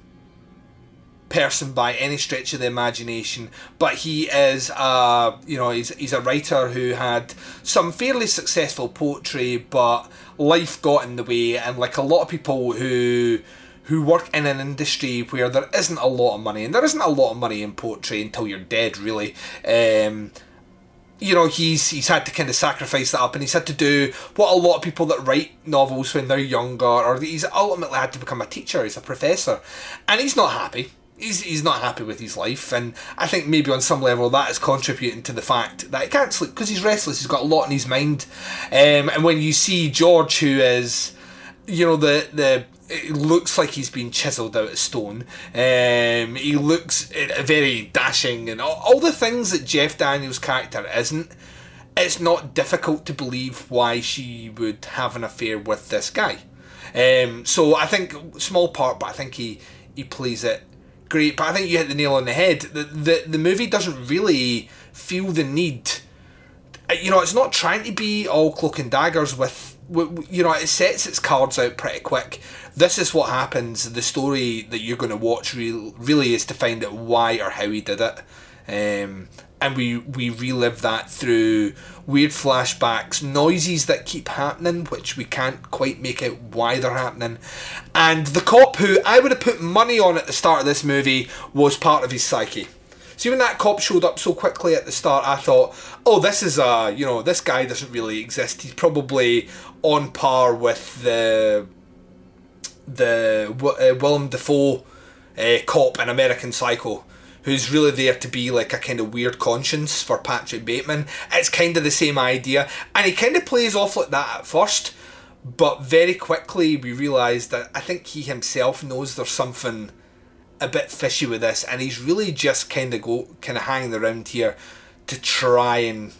person by any stretch of the imagination, but he is a you know he's he's a writer who had some fairly successful poetry, but life got in the way, and like a lot of people who who work in an industry where there isn't a lot of money, and there isn't a lot of money in poetry until you're dead, really. Um, you know, he's he's had to kind of sacrifice that up, and he's had to do what a lot of people that write novels when they're younger, or he's ultimately had to become a teacher, he's a professor, and he's not happy. He's, he's not happy with his life, and I think maybe on some level that is contributing to the fact that he can't sleep because he's restless. He's got a lot in his mind, um, and when you see George, who is, you know, the the it looks like he's been chiseled out of stone. Um, he looks very dashing, and all, all the things that Jeff Daniels' character isn't. It's not difficult to believe why she would have an affair with this guy. Um, so I think small part, but I think he he plays it great. But I think you hit the nail on the head. The the, the movie doesn't really feel the need. uh, You know, it's not trying to be all cloak and daggers with. You know, it sets its cards out pretty quick. This is what happens. The story that you're going to watch real, really is to find out why or how he did it. Um, and we we relive that through weird flashbacks, noises that keep happening, which we can't quite make out why they're happening, and the cop who I would have put money on at the start of this movie was part of his psyche. See, when that cop showed up so quickly at the start, I thought, oh, this is a, you know, this guy doesn't really exist. He's probably on par with the the uh, Willem Dafoe uh, cop in American Psycho, who's really there to be like a kind of weird conscience for Patrick Bateman. It's kind of the same idea, and he kind of plays off like that at first, but very quickly we realise that I think he himself knows there's something a bit fishy with this, and he's really just kind of go kind of hanging around here to try and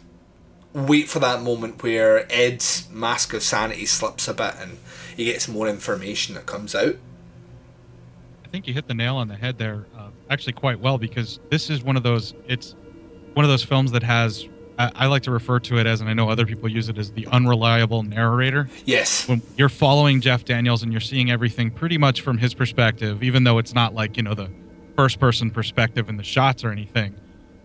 wait for that moment where Ed's mask of sanity slips a bit and he gets more information that comes out. I think you hit the nail on the head there, uh, actually quite well because this is one of those. It's one of those films that has. I, I like to refer to it as, and I know other people use it as the unreliable narrator. Yes. When you're following Jeff Daniels and you're seeing everything pretty much from his perspective, even though it's not like you know the first person perspective in the shots or anything,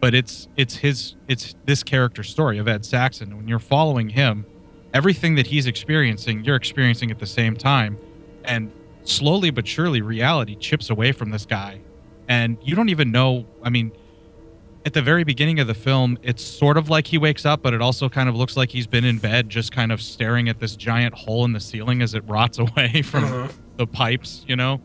but it's it's his it's this character story of Ed Saxon. When you're following him, everything that he's experiencing, you're experiencing at the same time. And slowly but surely, reality chips away from this guy. And you don't even know. I mean, at the very beginning of the film, it's sort of like he wakes up, but it also kind of looks like he's been in bed, just kind of staring at this giant hole in the ceiling as it rots away from Mhm. the pipes, you know?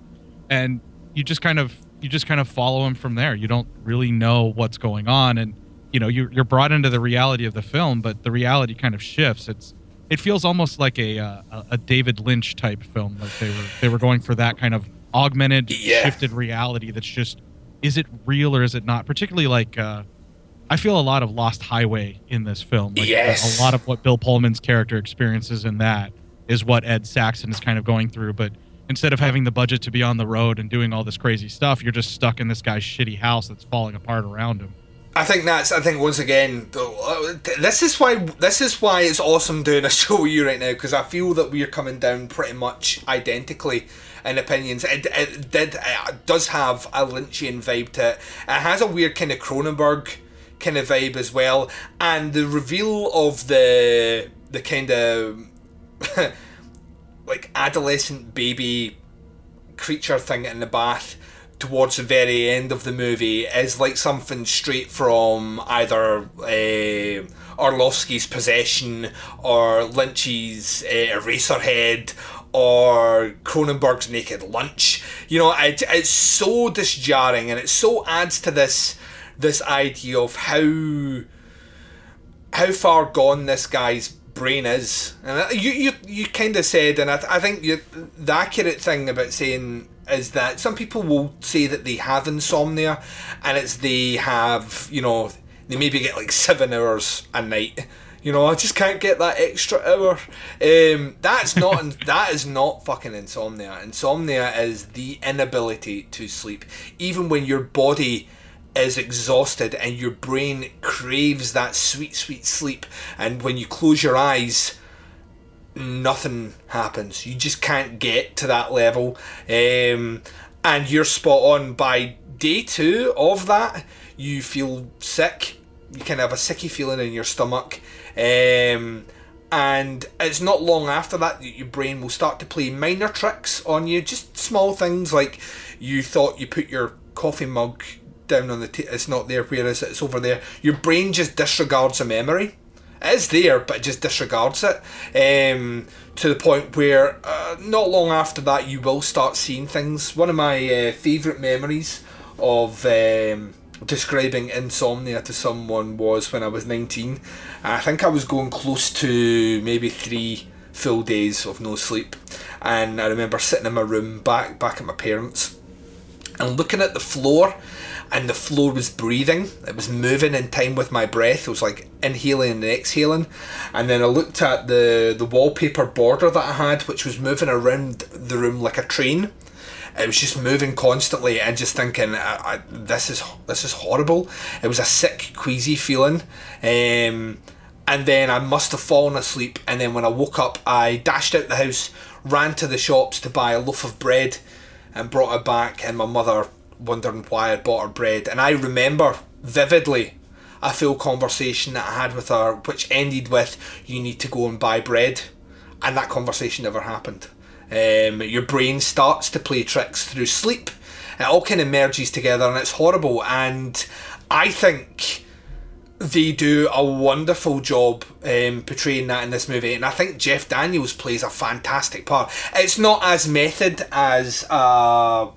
And you just kind of you just kind of follow him from there. You don't really know what's going on and you know, you're, you're brought into the reality of the film, but the reality kind of shifts. It's it feels almost like a uh, a- a David Lynch type film. Like they were they were going for that kind of augmented, shifted reality. That's just is it real or is it not? Particularly like uh, I feel a lot of Lost Highway in this film. Like Yes. a lot of what Bill Pullman's character experiences in that is what Ed Saxon is kind of going through. But instead of having the budget to be on the road and doing all this crazy stuff, you're just stuck in this guy's shitty house that's falling apart around him. I think that's. I think once again, uh, this is why this is why it's awesome doing a show with you right now because I feel that we're coming down pretty much identically in opinions. It, it did it does have a Lynchian vibe to it. It has a weird kind of Cronenberg kind of vibe as well, and the reveal of the the kind of like adolescent baby creature thing in the bath towards the very end of the movie is like something straight from either uh, Orlovsky's Possession or Lynch's uh, Eraserhead or Cronenberg's Naked Lunch. You know, it, it's so disjarring and it so adds to this this idea of how how far gone this guy's brain is. And you you, you kind of said, and I, th- I think you, the accurate thing about saying is that some people will say that they have insomnia, and it's they have you know they maybe get like seven hours a night. You know, I just can't get that extra hour. Um, that's not that is not fucking insomnia. Insomnia is the inability to sleep, even when your body is exhausted and your brain craves that sweet, sweet sleep. And when you close your eyes, nothing happens. You just can't get to that level. Um, and you're spot on by day two of that. You feel sick. You kind of have a sicky feeling in your stomach. Um, and it's not long after that that your brain will start to play minor tricks on you. Just small things like you thought you put your coffee mug down on the t- it's not there whereas it's over there. Your brain just disregards a memory. It is there but it just disregards it. Um, to the point where uh, not long after that you will start seeing things. One of my uh, favourite memories of um, describing insomnia to someone was when I was 19 I think I was going close to maybe three full days of no sleep. And I remember sitting in my room back back at my parents and looking at the floor and the floor was breathing. It was moving in time with my breath. It was like inhaling and exhaling. And then i looked at the the wallpaper border that i had which was moving around the room like a train. It was just moving constantly and just thinking I, I, this is this is horrible. It was a sick queasy feeling. Um, and then I must have fallen asleep. And then when I woke up I dashed out the house ran to the shops to buy a loaf of bread and brought it back. And my mother wondering why I'd bought her bread. And I remember vividly a full conversation that I had with her which ended with you need to go and buy bread. And that conversation never happened. Um, your brain starts to play tricks through sleep. It all kind of merges together and it's horrible. And I think they do a wonderful job um, portraying that in this movie, and I think Jeff Daniels plays a fantastic part. It's not as method as uh,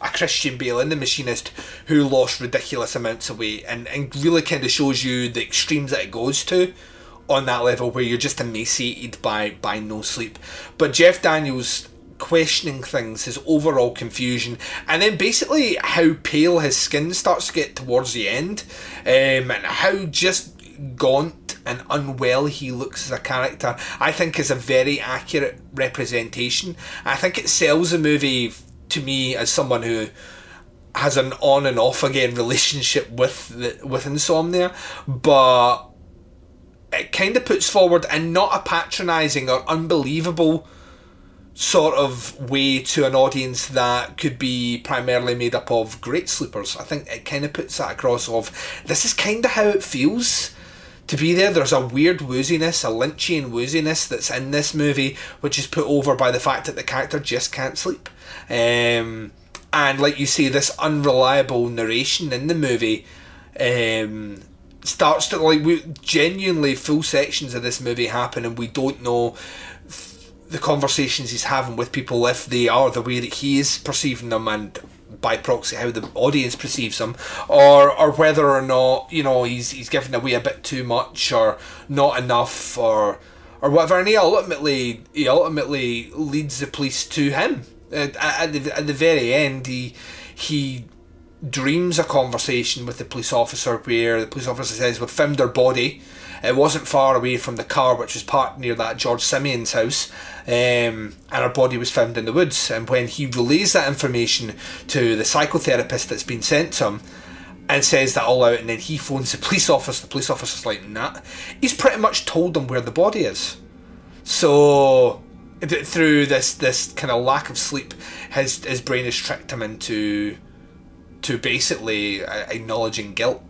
a Christian Bale in The Machinist who lost ridiculous amounts of weight, and, and really kind of shows you the extremes that it goes to on that level where you're just emaciated by, by no sleep. But Jeff Daniels questioning things, his overall confusion, and then basically how pale his skin starts to get towards the end, um, and how just gaunt and unwell he looks as a character, I think is a very accurate representation. I think it sells the movie to me as someone who has an on and off again relationship with the, with insomnia, but it kind of puts forward and not a patronising or unbelievable sort of way to an audience that could be primarily made up of great sleepers. I think it kind of puts that across of this is kind of how it feels to be there. There's a weird wooziness, a Lynchian wooziness that's in this movie, which is put over by the fact that the character just can't sleep. Um, and like you say, this unreliable narration in the movie um, starts to like we genuinely full sections of this movie happen, and we don't know the conversations he's having with people if they are the way that he is perceiving them, and by proxy how the audience perceives him, or or whether or not you know he's he's giving away a bit too much or not enough or or whatever, and he ultimately he ultimately leads the police to him. At, at, the, at the very end, he he dreams a conversation with the police officer where the police officer says, We've found her body. It wasn't far away from the car which was parked near that George Simian's house, um, and her body was found in the woods. And when he relays that information to the psychotherapist that's been sent to him, and says that all out, and then he phones the police officer. The police officer's like, nah. He's pretty much told them where the body is. So through this this kind of lack of sleep, his his brain has tricked him into to basically uh, acknowledging guilt,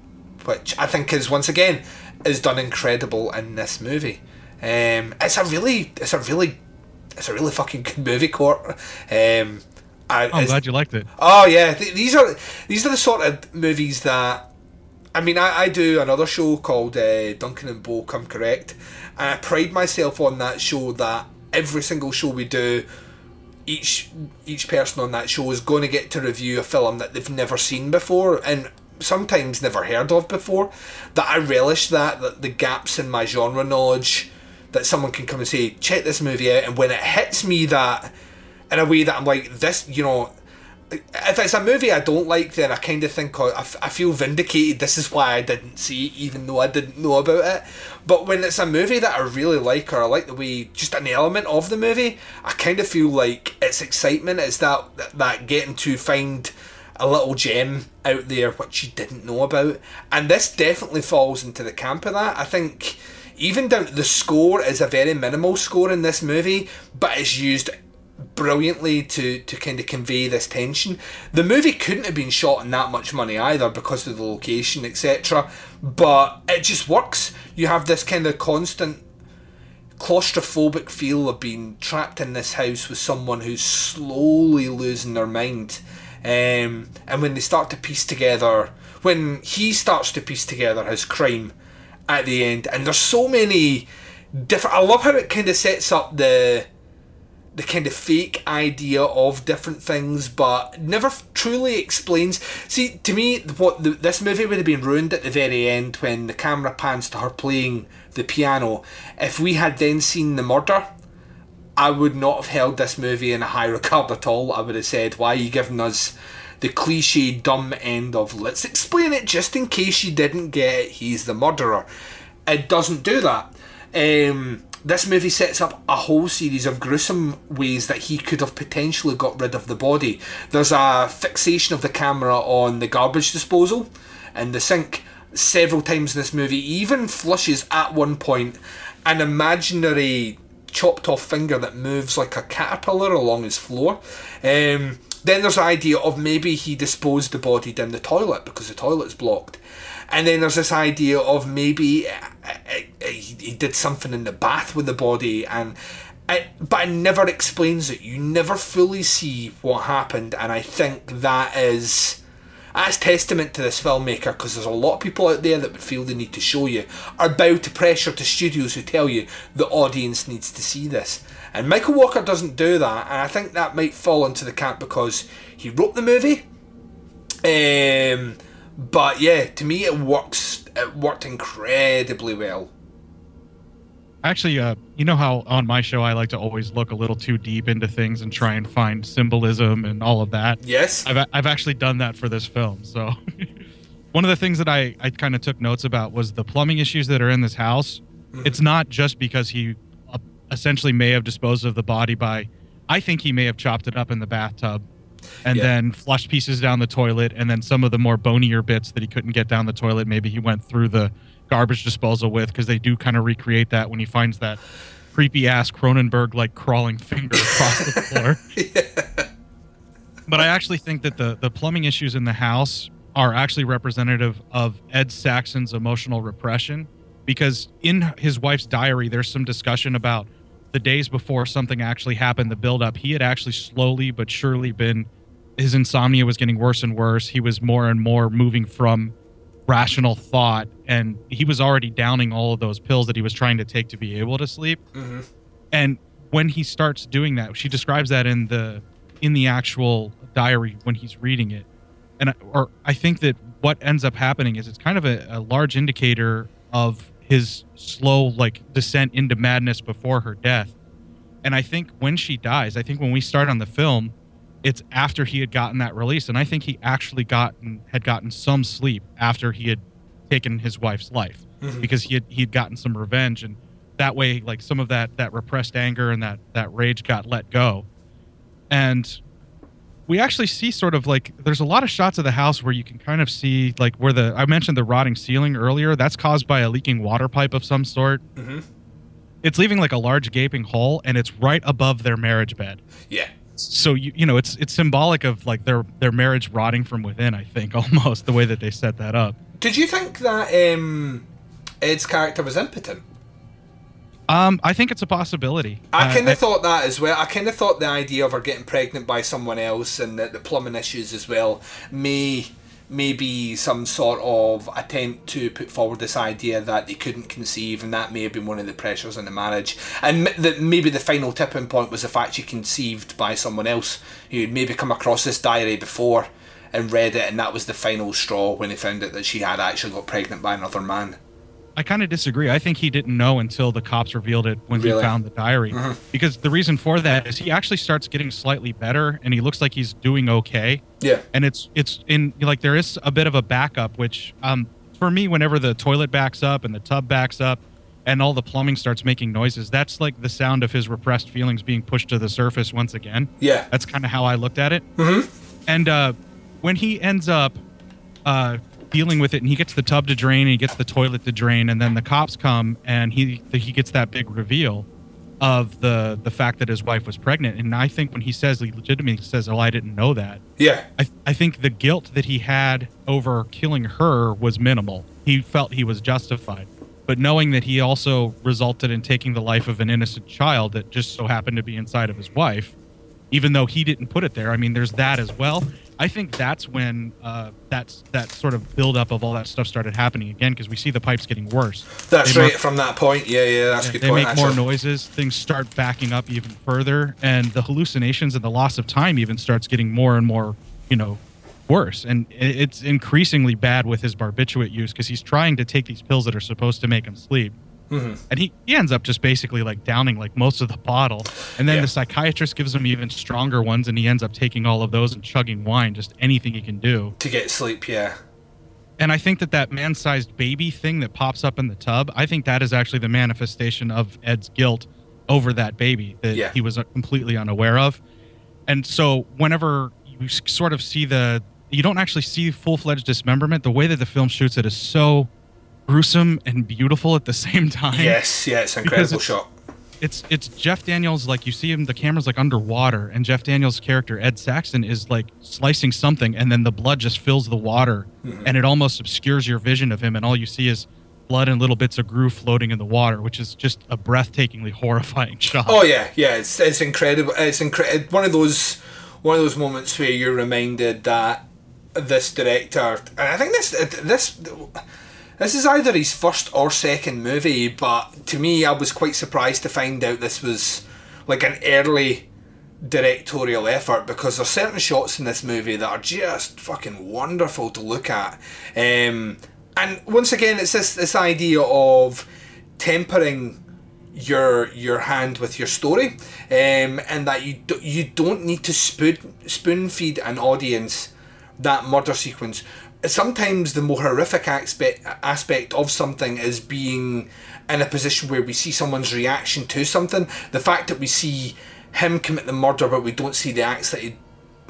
which I think is once again is done incredible in this movie. Um, it's a really, it's a really, it's a really fucking good movie, Court. Um, I, I'm glad you liked it. Oh yeah, th- these are these are the sort of movies that I mean. I, I do another show called uh, Duncan and Bo Come Correct, and I pride myself on that show that every single show we do, each each person on that show is going to get to review a film that they've never seen before and sometimes never heard of before. That I relish that that the gaps in my genre knowledge that someone can come and say check this movie out, and when it hits me that in a way that I'm like this, you know. If it's a movie I don't like, then I kind of think oh, I, f- I feel vindicated. This is why I didn't see it, even though I didn't know about it. But when it's a movie that I really like, or I like the way just an element of the movie, I kind of feel like it's excitement. It's that that, getting to find a little gem out there which you didn't know about, and this definitely falls into the camp of that. I think even down the score is a very minimal score in this movie, but it's used brilliantly to to kind of convey this tension. The movie couldn't have been shot in that much money either because of the location, etc. But it just works. You have this kind of constant claustrophobic feel of being trapped in this house with someone who's slowly losing their mind. Um, and when they start to piece together, when he starts to piece together his crime at the end, and there's so many different. I love how it kind of sets up the the kind of fake idea of different things, but never f- truly explains. See, to me, what the, this movie would have been ruined at the very end when the camera pans to her playing the piano. If we had then seen the murder, I would not have held this movie in a high regard at all. I would have said, "Why are you giving us the cliche, dumb end of let's explain it just in case you didn't get it? He's the murderer." It doesn't do that. Um, this movie sets up a whole series of gruesome ways that he could have potentially got rid of the body. There's a fixation of the camera on the garbage disposal and the sink several times in this movie. Even flushes at one point an imaginary chopped off finger that moves like a caterpillar along his floor. Um, then there's the idea of maybe he disposed the body down the toilet because the toilet's blocked. And then there's this idea of maybe uh, uh, he he did something in the bath with the body, and but it never explains it. You never fully see what happened, and I think that is that's testament to this filmmaker because there's a lot of people out there that would feel the need to show you, are bow to pressure to studios who tell you the audience needs to see this. And Michael Walker doesn't do that, and I think that might fall into the camp because he wrote the movie. Um, but yeah, to me it works. It worked incredibly well. Actually, uh, you know how on my show I like to always look a little too deep into things and try and find symbolism and all of that. Yes, I've I've actually done that for this film. So, one of the things that I I kind of took notes about was the plumbing issues that are in this house. It's not just because he uh, essentially may have disposed of the body by. I think he may have chopped it up in the bathtub and Yeah. then flushed pieces down the toilet, and then some of the more bonier bits that he couldn't get down the toilet, maybe he went through the garbage disposal with, because they do kind of recreate that when he finds that creepy ass Cronenberg like crawling finger across the floor. But I actually think that the the plumbing issues in the house are actually representative of Ed Saxon's emotional repression because in his wife's diary, there's some discussion about the days before something actually happened, the build up. He had actually slowly but surely been, his insomnia was getting worse and worse. He was more and more moving from rational thought, and he was already downing all of those pills that he was trying to take to be able to sleep. Mhm. And when he starts doing that, she describes that in the in the actual diary when he's reading it. And I, or I think that what ends up happening is it's kind of a, a large indicator of his slow like descent into madness before her death. And I think when she dies, I think when we start on the film, it's after he had gotten that release, and I think he actually gotten had gotten some sleep after he had taken his wife's life Mhm. because he had he had gotten some revenge, and that way, like some of that that repressed anger and that that rage got let go, and we actually see sort of like there's a lot of shots of the house where you can kind of see like where the I mentioned the rotting ceiling earlier. That's caused by a leaking water pipe of some sort. Mhm. It's leaving like a large gaping hole, and it's right above their marriage bed Yeah. so you you know it's it's symbolic of like their their marriage rotting from within i think almost the way that they set that up Did you think that um, Ed's character was impotent? Um i think it's a possibility. I Uh, kind of thought that as well. I kind of thought the idea of her getting pregnant by someone else and the, the plumbing issues as well may may be some sort of attempt to put forward this idea that they couldn't conceive and that may have been one of the pressures in the marriage. And m- that maybe the final tipping point was the fact she conceived by someone else who had maybe come across this diary before and read it and that was the final straw when they found out that she had actually got pregnant by another man i kind of disagree i think he didn't know until the cops revealed it when Really? he found the diary Mhm. because the reason for that is he actually starts getting slightly better and he looks like he's doing okay yeah and it's it's in like there is a bit of a backup which um for me whenever the toilet backs up and the tub backs up and all the plumbing starts making noises that's like the sound of his repressed feelings being pushed to the surface once again Yeah. that's kind of how i looked at it Mhm. and uh when he ends up uh dealing with it and he gets the tub to drain and he gets the toilet to drain and then the cops come and he he gets that big reveal of the the fact that his wife was pregnant and i think when he says he legitimately says oh i didn't know that yeah I, I think the guilt that he had over killing her was minimal. He felt he was justified. But knowing that he also resulted in taking the life of an innocent child that just so happened to be inside of his wife, even though he didn't put it there, I mean, there's that as well. I think that's when uh, that's that sort of buildup of all that stuff started happening again because we see the pipes getting worse. that's They right from that point. Yeah yeah that's a good they point make more noises things start backing up even further and the hallucinations and the loss of time even starts getting more and more you know worse. And it's increasingly bad with his barbiturate use because he's trying to take these pills that are supposed to make him sleep Mhm. and he, he ends up just basically like downing like most of the bottle and then Yeah. the psychiatrist gives him even stronger ones and he ends up taking all of those and chugging wine just anything he can do to get sleep yeah and I think that that man-sized baby thing that pops up in the tub, I think that is actually the manifestation of Ed's guilt over that baby that Yeah. he was uh, completely unaware of. And so whenever you sort of see the you don't actually see full-fledged dismemberment, the way that the film shoots it is so gruesome and beautiful at the same time. yes yeah it's an incredible it's- shot It's it's Jeff Daniels like you see him the camera's like underwater and Jeff Daniels' character Ed Saxon is like slicing something and then the blood just fills the water Mhm. and it almost obscures your vision of him and all you see is blood and little bits of groove floating in the water which is just a breathtakingly horrifying shot. Oh yeah, yeah, it's it's incredible. It's incredible. One of those one of those moments where you're reminded that this director, and I think this this this is either his first or second movie, but to me, I was quite surprised to find out this was like an early directorial effort because there's certain shots in this movie that are just fucking wonderful to look at. Um, and once again, it's this this idea of tempering your your hand with your story, um, and that you do, you don't need to spoon spoon feed an audience that murder sequence. Sometimes the more horrific aspect aspect of something is being in a position where we see someone's reaction to something. The fact that we see him commit the murder, but we don't see the acts that he,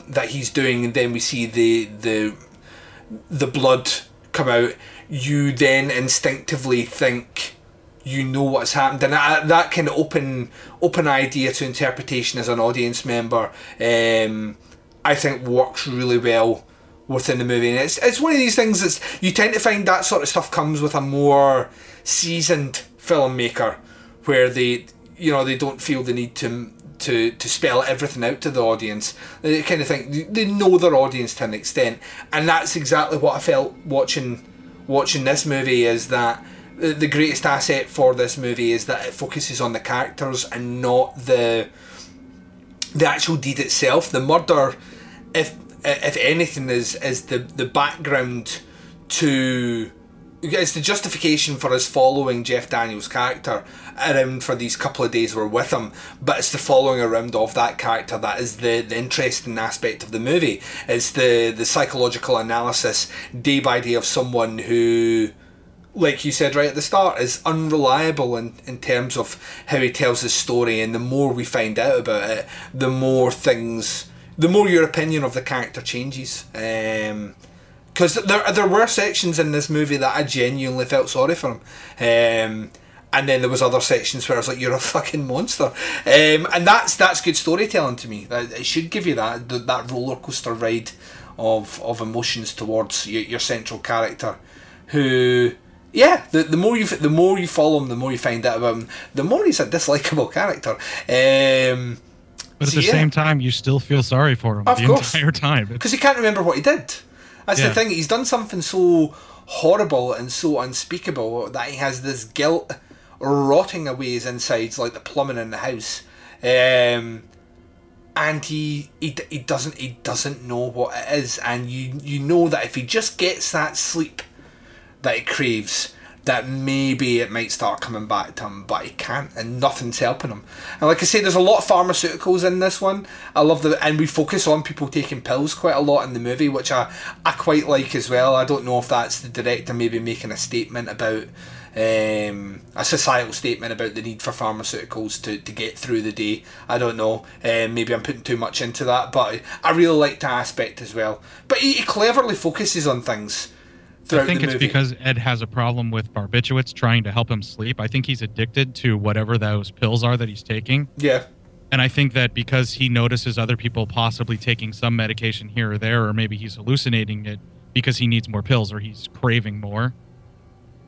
that he's doing, and then we see the the the blood come out. You then instinctively think you know what's happened, and that, that kind of open open idea to interpretation as an audience member, um, I think works really well within the movie. And it's it's one of these things that's you tend to find that sort of stuff comes with a more seasoned filmmaker, where they you know they don't feel the need to to to spell everything out to the audience. They kind of think they know their audience to an extent, and that's exactly what I felt watching watching this movie. Is that the the greatest asset for this movie is that it focuses on the characters and not the the actual deed itself. The murder, if if anything, is is the the background to it's the justification for us following Jeff Daniels' character around for these couple of days we're with him, but it's the following around of that character that is the, the interesting aspect of the movie. It's the, the psychological analysis day by day of someone who, like you said right at the start, is unreliable in, in terms of how he tells his story, and the more we find out about it, the more things, the more your opinion of the character changes. Um, because there there were sections in this movie that I genuinely felt sorry for him. Um, and then there was other sections where I was like, "You're a fucking monster," um, and that's that's good storytelling to me. It should give you that that roller coaster ride of of emotions towards your, your central character, who. Yeah, the, the more you the more you follow him, the more you find out about him, the more he's a dislikable character. Um, But at so the yeah. same time, you still feel sorry for him Of the course. entire time. because he can't remember what he did. That's Yeah. the thing. He's done something so horrible and so unspeakable that he has this guilt rotting away his insides like the plumbing in the house. Um, and he, he he doesn't he doesn't know what it is, and you you know that if he just gets that sleep that he craves, that maybe it might start coming back to him, but he can't, and nothing's helping him. And like I say, there's a lot of pharmaceuticals in this one. I love the, and we focus on people taking pills quite a lot in the movie, which I, I quite like as well. I don't know if that's the director maybe making a statement about. Um, a societal statement about the need for pharmaceuticals to, to get through the day. I don't know. Um, maybe I'm putting too much into that, but I really like that aspect as well. But he, he cleverly focuses on things I think it's movie. because Ed has a problem with barbiturates trying to help him sleep. I think he's addicted to whatever those pills are that he's taking. Yeah. And I think that because he notices other people possibly taking some medication here or there, or maybe he's hallucinating it because he needs more pills or he's craving more.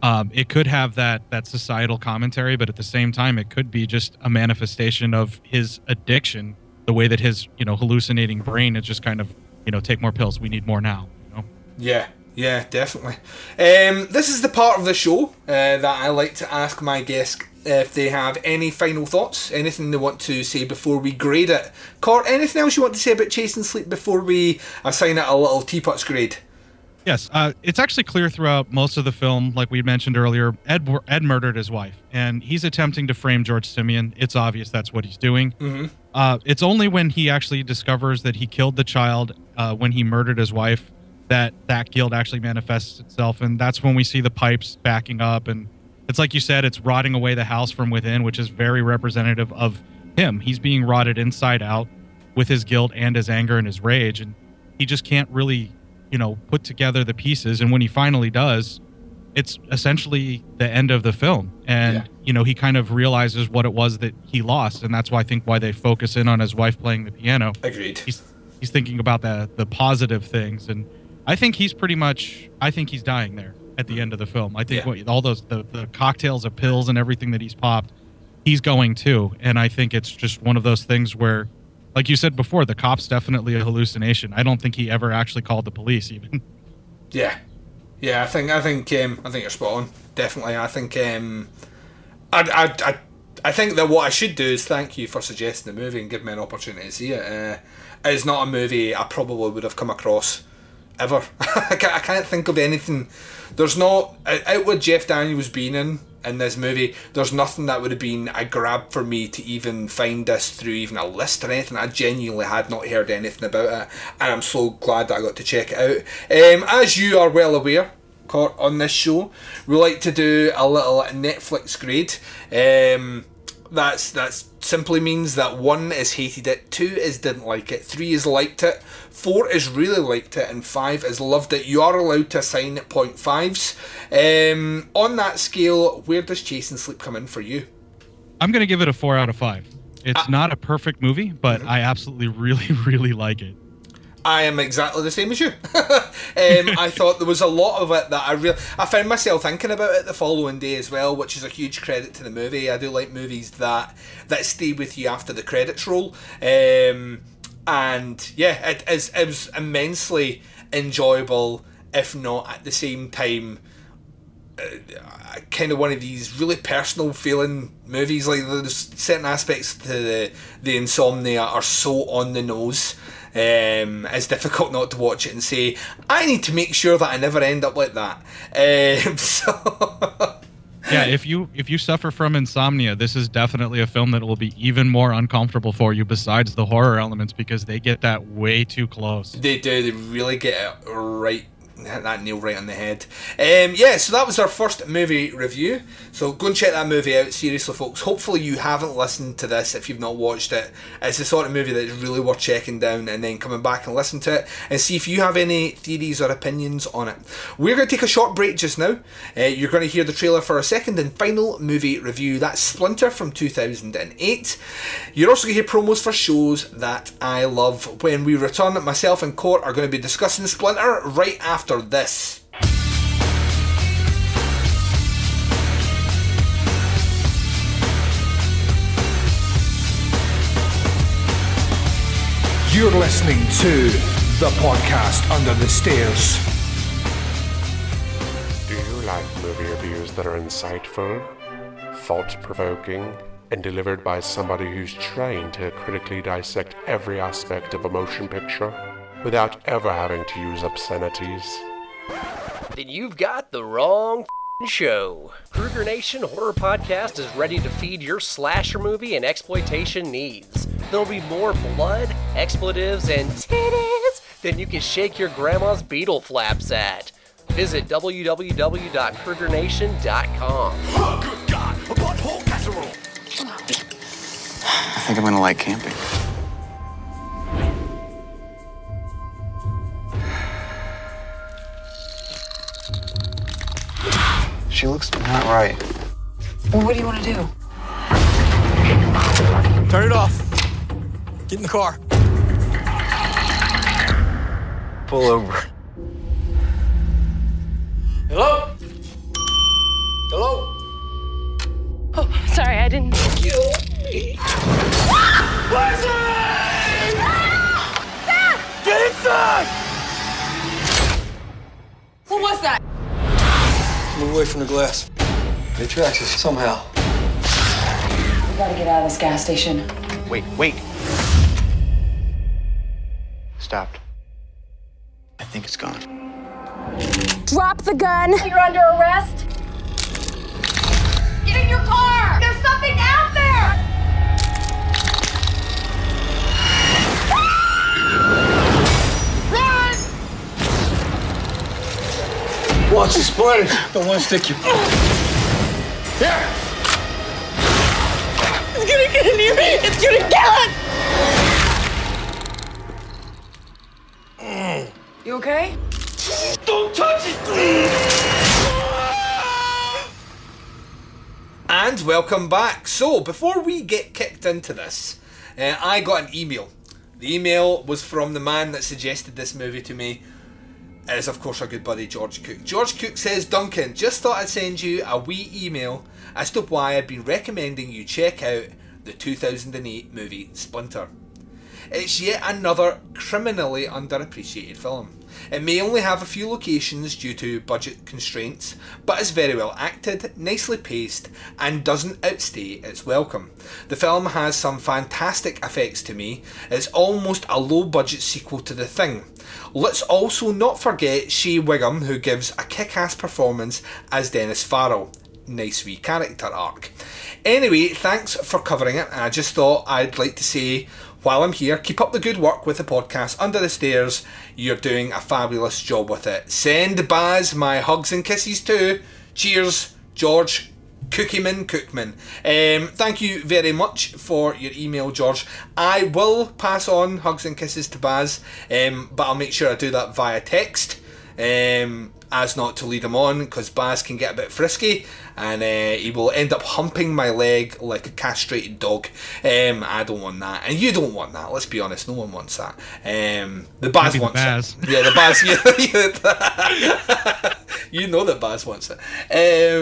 Um, it could have that that societal commentary, but at the same time, it could be just a manifestation of his addiction. The way that his you know hallucinating brain is just kind of you know take more pills. We need more now. You know? Yeah, yeah, definitely. Um, this is the part of the show uh, that I like to ask my guests if they have any final thoughts, anything they want to say before we grade it. Cor, anything else you want to say about Chasing Sleep before we assign it a little teapots grade? Yes, uh, it's actually clear throughout most of the film, like we mentioned earlier, Ed Ed murdered his wife, and he's attempting to frame George Simian. It's obvious that's what he's doing. Mhm. Uh, it's only when he actually discovers that he killed the child uh, when he murdered his wife that that guilt actually manifests itself, and that's when we see the pipes backing up, and it's like you said, it's rotting away the house from within, which is very representative of him. He's being rotted inside out with his guilt and his anger and his rage, and he just can't really you know put together the pieces. And when he finally does it's essentially the end of the film. And you know he kind of realizes what it was that he lost. And that's why i think why they focus in on his wife playing the piano. Agreed. He's he's thinking about the the positive things. And i think he's pretty much i think he's dying there at the end of the film i think Yeah. what, all those the, the cocktails of pills and everything that he's popped he's going too and i think it's just one of those things where like you said before the cop's definitely a hallucination i don't think he ever actually called the police even Yeah, yeah. I think I think um, I think you're spot on. Definitely, I think um, I, I, I, I think that what I should do is thank you for suggesting the movie and give me an opportunity to see it. Uh, it's not a movie I probably would have come across ever. I, can't, I can't think of anything. There's not out what Jeff Daniels being in in this movie. There's nothing that would have been a grab for me to even find this through even a list or anything. I genuinely had not heard anything about it, and I'm so glad that I got to check it out. Um, as you are well aware, Court, on this show, we like to do a little Netflix grade. Um, that's that's simply means that one is hated it, two is didn't like it, three is liked it, four is really liked it, and five is loved it. You are allowed to assign point fives. Um, on that scale, where does Chasing Sleep come in for you? i'm gonna give it a four out of five it's not a perfect movie but i absolutely really really like it I am exactly the same as you. um, I thought there was a lot of it that I really, I found myself thinking about it the following day as well, which is a huge credit to the movie. I do like movies that that stay with you after the credits roll. Um, and yeah, it is it was immensely enjoyable, if not at the same time uh, kind of one of these really personal feeling movies. Like there's certain aspects to the the insomnia are so on the nose. Um, it's difficult not to watch it and say, I need to make sure that I never end up like that. Um, so yeah, if you if you suffer from insomnia, this is definitely a film that will be even more uncomfortable for you. Besides the horror elements, because they get that way too close. They do. They really get it right hit that nail right on the head. Um, yeah, so that was our first movie review. So go and check that movie out, seriously, folks. Hopefully, you haven't listened to this if you've not watched it. It's the sort of movie that's really worth checking down and then coming back and listen to it and see if you have any theories or opinions on it. We're going to take a short break just now. Uh, you're going to hear the trailer for a second and final movie review. That's Splinter from 2008. You're also going to hear promos for shows that I love. When we return, myself and Court are going to be discussing Splinter right after this. You're listening to the podcast Under the Stairs. Do you like movie reviews that are insightful, thought provoking, and delivered by somebody who's trained to critically dissect every aspect of a motion picture without ever having to use obscenities? Then you've got the wrong show. Kruger Nation Horror Podcast is ready to feed your slasher movie and exploitation needs. There'll be more blood, expletives, and titties than you can shake your grandma's beetle flaps at. Visit www.krugernation.com. Oh, good God! A butthole casserole! I think I'm gonna like camping. She looks not right. Well, what do you want to do? Turn it off. Get in the car. Pull over. Hello? Hello? Oh, sorry, I didn't. Kill me. Get inside! What was that? Move away from the glass. It tracks us somehow. We gotta get out of this gas station. Wait, wait. Stopped. I think it's gone. Drop the gun. You're under arrest. Get in your car. There's something out Watch the splinter. Don't want to stick you. Here. It's gonna get in you. It's gonna kill it. You okay? Don't touch it! And welcome back. So, before we get kicked into this, uh, I got an email. The email was from the man that suggested this movie to me. Is, of course, our good buddy George Cook. George Cook says, Duncan, just thought I'd send you a wee email as to why I've been recommending you check out the 2008 movie Splinter. It's yet another criminally underappreciated film. It may only have a few locations due to budget constraints, but is very well acted, nicely paced, and doesn't outstay its welcome. The film has some fantastic effects to me. It's almost a low budget sequel to The Thing. Let's also not forget Shea Whigham, who gives a kick ass performance as Dennis Farrell. Nice wee character arc. Anyway, thanks for covering it. I just thought I'd like to say while I'm here, keep up the good work with the podcast Under the Stairs. You're doing a fabulous job with it. Send Baz my hugs and kisses too. Cheers, George Cookieman Cookman. Um, thank you very much for your email, George. I will pass on hugs and kisses to Baz, um, but I'll make sure I do that via text. um, as not to lead him on because Baz can get a bit frisky and uh, he will end up humping my leg like a castrated dog. Um, I don't want that, and you don't want that. Let's be honest, no one wants that. Um, the Baz Maybe the wants Baz. it. Yeah, the Baz. Yeah, you know that Baz wants it.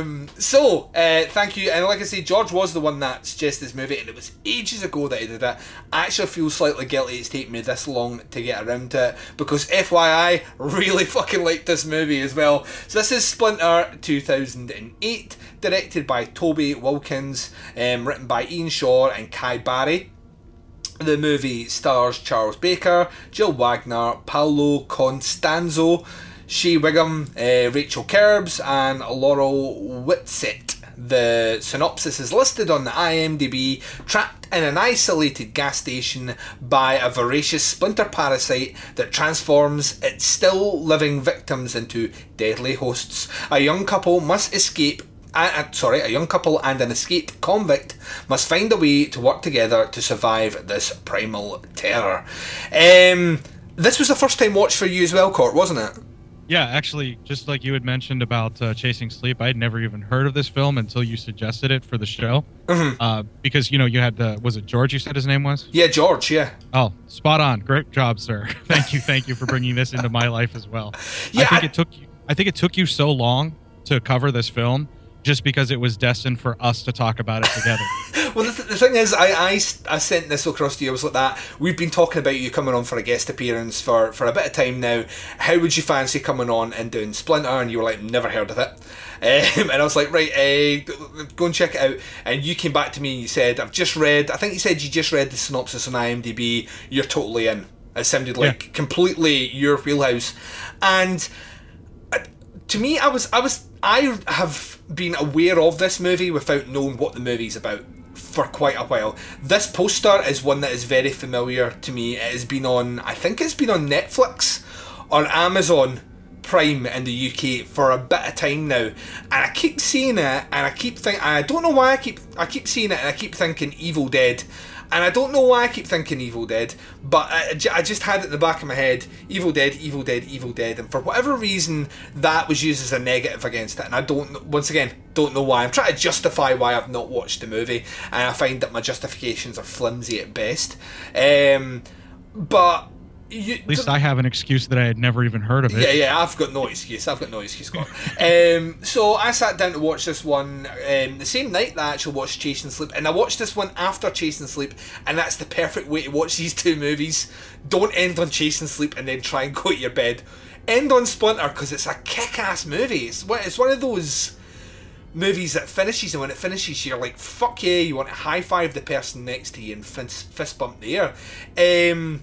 Um, so uh, thank you, and like I say, George was the one that suggested this movie, and it was ages ago that he did it. I actually feel slightly guilty it's taken me this long to get around to it because FYI, really fucking liked this movie as well. So this is Splinter 2008, directed by Toby Wilkins, um, written by Ian Shaw and Kai Barry. The movie stars Charles Baker, Jill Wagner, Paulo Constanzo, Shea Whigham, uh, Rachel Kerbs, and Laurel Whitsett. The synopsis is listed on the IMDb. Trapped in an isolated gas station by a voracious splinter parasite that transforms its still living victims into deadly hosts, a young couple must escape uh, sorry, a young couple and an escaped convict must find a way to work together to survive this primal terror. Um, this was the first time watch for you as well, Court, wasn't it? Yeah, actually, just like you had mentioned about uh, Chasing Sleep, I had never even heard of this film until you suggested it for the show. Mhm. Uh, because you know you had the was it George? You said his name was. Yeah, George. Yeah. Oh, spot on! Great job, sir. thank you, thank you for bringing this into my life as well. Yeah, I think I- it took you. I think it took you so long to cover this film just because it was destined for us to talk about it together. Well, the, th- the thing is, I I sent this across to you. I was like that. We've been talking about you coming on for a guest appearance for, for a bit of time now. How would you fancy coming on and doing Splinter? And you were like, never heard of it. Um, and I was like, right, uh, go and check it out. And you came back to me and you said, I've just read, I think you said you just read the synopsis on IMDb. You're totally in. It sounded like completely your wheelhouse. And to me, I was, I was, I have been aware of this movie without knowing what the movie's about for quite a while. This poster is one that is very familiar to me. It has been on, I think it's been on Netflix or Amazon Prime in the UK for a bit of time now, and I keep seeing it, and I keep thinking, I don't know why I keep, I keep seeing it, and I keep thinking Evil Dead. And I don't know why I keep thinking Evil Dead, but I, I just had it in the back of my head Evil Dead, Evil Dead, Evil Dead. And for whatever reason, that was used as a negative against it. And I don't, once again, don't know why. I'm trying to justify why I've not watched the movie, and I find that my justifications are flimsy at best. Um, but. You, At least I have an excuse that I had never even heard of it. yeah, yeah, I've got no excuse. I've got no excuse, Scott. um, so I sat down to watch this one um, the same night that I actually watched Chasing Sleep, and I watched this one after Chasing Sleep, and that's the perfect way to watch these two movies. Don't end on Chasing Sleep and then try and go to your bed. End on Splinter because it's a kick-ass movie. It's one, it's one of those movies that finishes, and when it finishes, you're like, "Fuck yeah!" You want to high five the person next to you and fist, fist bump the air. Um,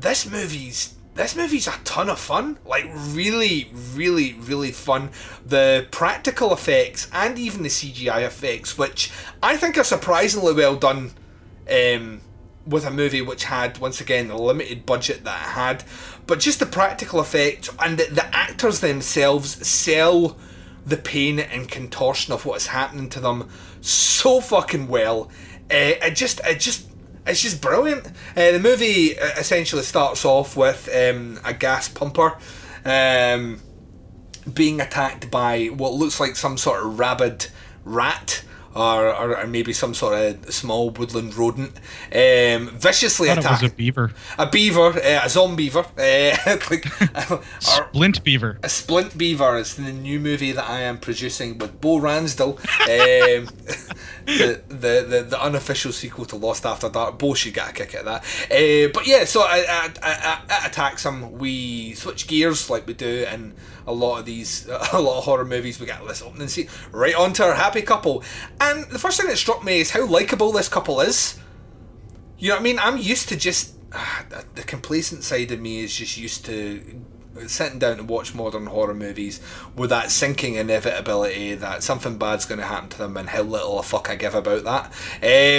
this movie's this movie's a ton of fun. Like really, really, really fun. The practical effects and even the CGI effects, which I think are surprisingly well done. Um, with a movie which had once again a limited budget that it had, but just the practical effects and the, the actors themselves sell the pain and contortion of what's happening to them so fucking well. Uh, it just, it just it's just brilliant. Uh, the movie uh, essentially starts off with um, a gas pumper um, being attacked by what looks like some sort of rabid rat. Or, or, or maybe some sort of small woodland rodent, um, viciously I thought it was attacked. a beaver. A beaver, uh, a zombie beaver, uh, like, or- Splint beaver. a Splint Beaver is the new movie that I am producing with Bo Ransdell. um, the, the, the the unofficial sequel to Lost After Dark. Bo should get a kick at that. Uh, but yeah, so I, I, I, I attacks him. We switch gears like we do in a lot of these, a lot of horror movies. We get this opening scene right onto our happy couple. And the first thing that struck me is how likable this couple is. You know what I mean? I'm used to just ah, the- complacent side of me is just used to sitting down to watch modern horror movies with that sinking inevitability that something bad's going to happen to them and how little a fuck I give about that.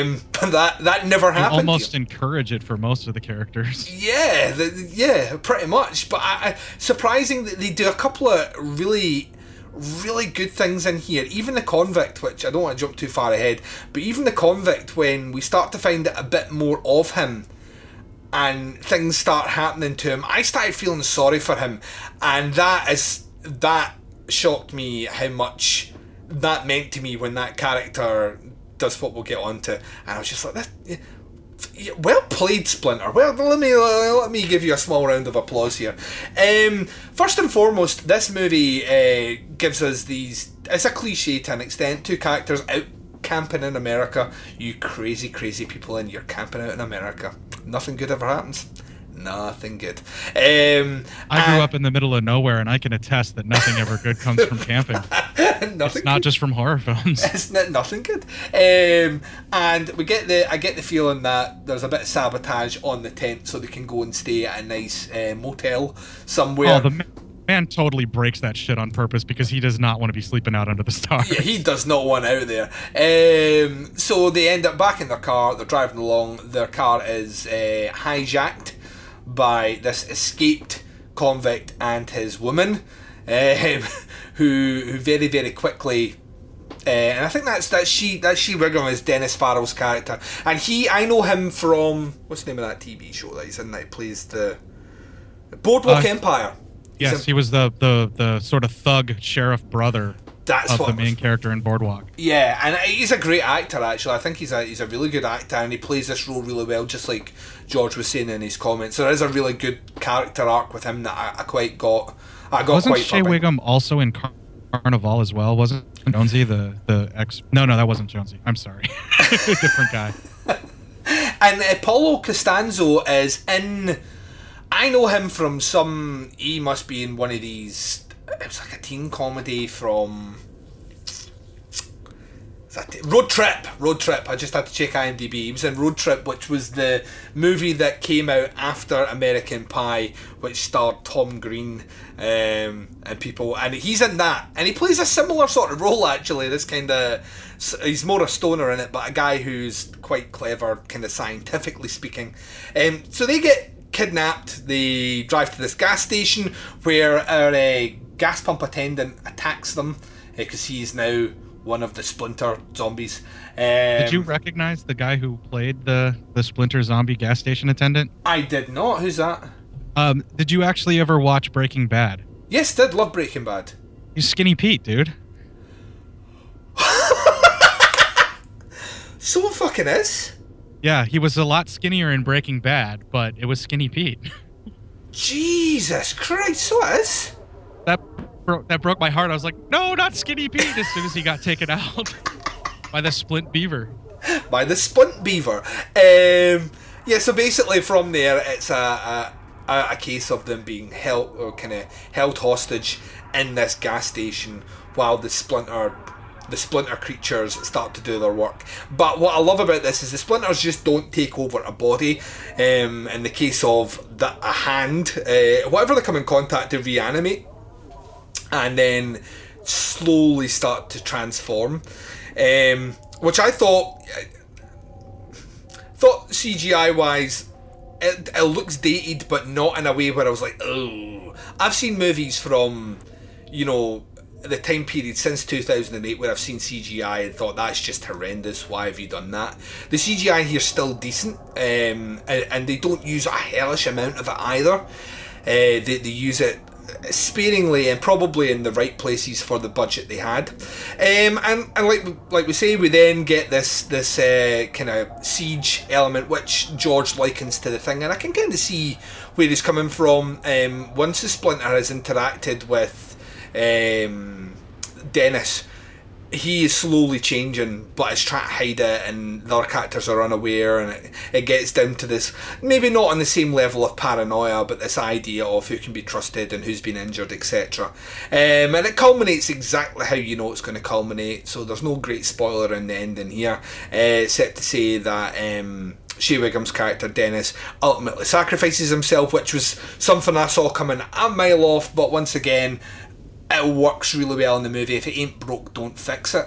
Um, but that that never You happened. almost encourage it for most of the characters. Yeah, the, yeah, pretty much. But I, I, surprising that they do a couple of really, really good things in here. Even the convict, which I don't want to jump too far ahead, but even the convict, when we start to find a bit more of him, and things start happening to him, I started feeling sorry for him, and that is that shocked me how much that meant to me when that character does what we'll get on to, and I was just like, this, well played, Splinter. Well, let me let me give you a small round of applause here. Um, first and foremost, this movie uh, gives us these. It's a cliche to an extent. Two characters out camping in America. You crazy, crazy people, and you're camping out in America. Nothing good ever happens. Nothing good. Um, I grew up in the middle of nowhere, and I can attest that nothing ever good comes from camping. nothing it's not good. just from horror films. It's not, nothing good. Um, and we get the I get the feeling that there's a bit of sabotage on the tent, so they can go and stay at a nice uh, motel somewhere. Oh, the ma- man totally breaks that shit on purpose because he does not want to be sleeping out under the stars. Yeah, he does not want out there. Um, so they end up back in their car. They're driving along. Their car is uh, hijacked by this escaped convict and his woman, um, who who very very quickly. Uh, and I think that's that she that Shea Whigham is Dennis Farrell's character, and he I know him from what's the name of that TV show that he's in that he plays the Boardwalk Uh, Empire. Yes, in- he was the, the the sort of thug sheriff brother That's of what the main character in Boardwalk. Yeah, and he's a great actor. Actually, I think he's a he's a really good actor, and he plays this role really well. Just like George was saying in his comments, there is a really good character arc with him that I, I quite got. I got Wasn't quite. Shea Whigham also in Car- Carnival as well? Wasn't Jonesy the the ex? No, no, that wasn't Jonesy. I'm sorry, different guy. And uh, Paulo Costanzo is in. I know him from some. He must be in one of these. It was like a teen comedy from. it? Road Trip. Road Trip. I just had to check IMDb. He was in Road Trip, which was the movie that came out after American Pie, which starred Tom Green um, and people. And he's in that, and he plays a similar sort of role actually. This kind of he's more a stoner in it, but a guy who's quite clever, kind of scientifically speaking. Um, so they get kidnapped. They drive to this gas station where our uh, gas pump attendant attacks them because he's now one of the Splinter zombies. Um, Did you recognize the guy who played the the Splinter zombie gas station attendant? I did not. Who's that? Um, did you actually ever watch Breaking Bad? Yes, did love Breaking Bad. He's Skinny Pete, dude. So fucking is. Yeah, he was a lot skinnier in Breaking Bad, but it was Skinny Pete. Jesus Christ, so it is. That bro- that broke my heart. I was like, no, not Skinny Pete. As soon as he got taken out by the Splint Beaver. by the Splint Beaver. Um, yeah, so basically from there, it's a, a, a a case of them being held or kind of held hostage in this gas station while the Splinter the Splinter creatures start to do their work. But what I love about this is the Splinters just don't take over a body. Um, in the case of the, a hand, uh, whatever they come in contact to reanimate and then slowly start to transform. Um, which I thought thought CGI wise it, it looks dated but not in a way where I was like oh I've seen movies from you know the time period since 2008 where I've seen CGI and thought that's just horrendous. Why have you done that? The CGI here's still decent um, and, and they don't use a hellish amount of it either. Uh, they, they use it sparingly and probably in the right places for the budget they had. Um, and and like like we say, we then get this this uh, kind of siege element, which George likens to the thing, and I can kind of see where he's coming from. Um, once the Splinter has interacted with um, Dennis. He is slowly changing, but is trying to hide it, and the other characters are unaware, and it, it gets down to this maybe not on the same level of paranoia, but this idea of who can be trusted and who's been injured, etc. Um, and it culminates exactly how you know it's going to culminate, so there's no great spoiler in the ending here, uh, except to say that. Um, Shea Whigham's character Dennis ultimately sacrifices himself, which was something I saw coming a mile off, but once again, it works really well in the movie. If it ain't broke, don't fix it.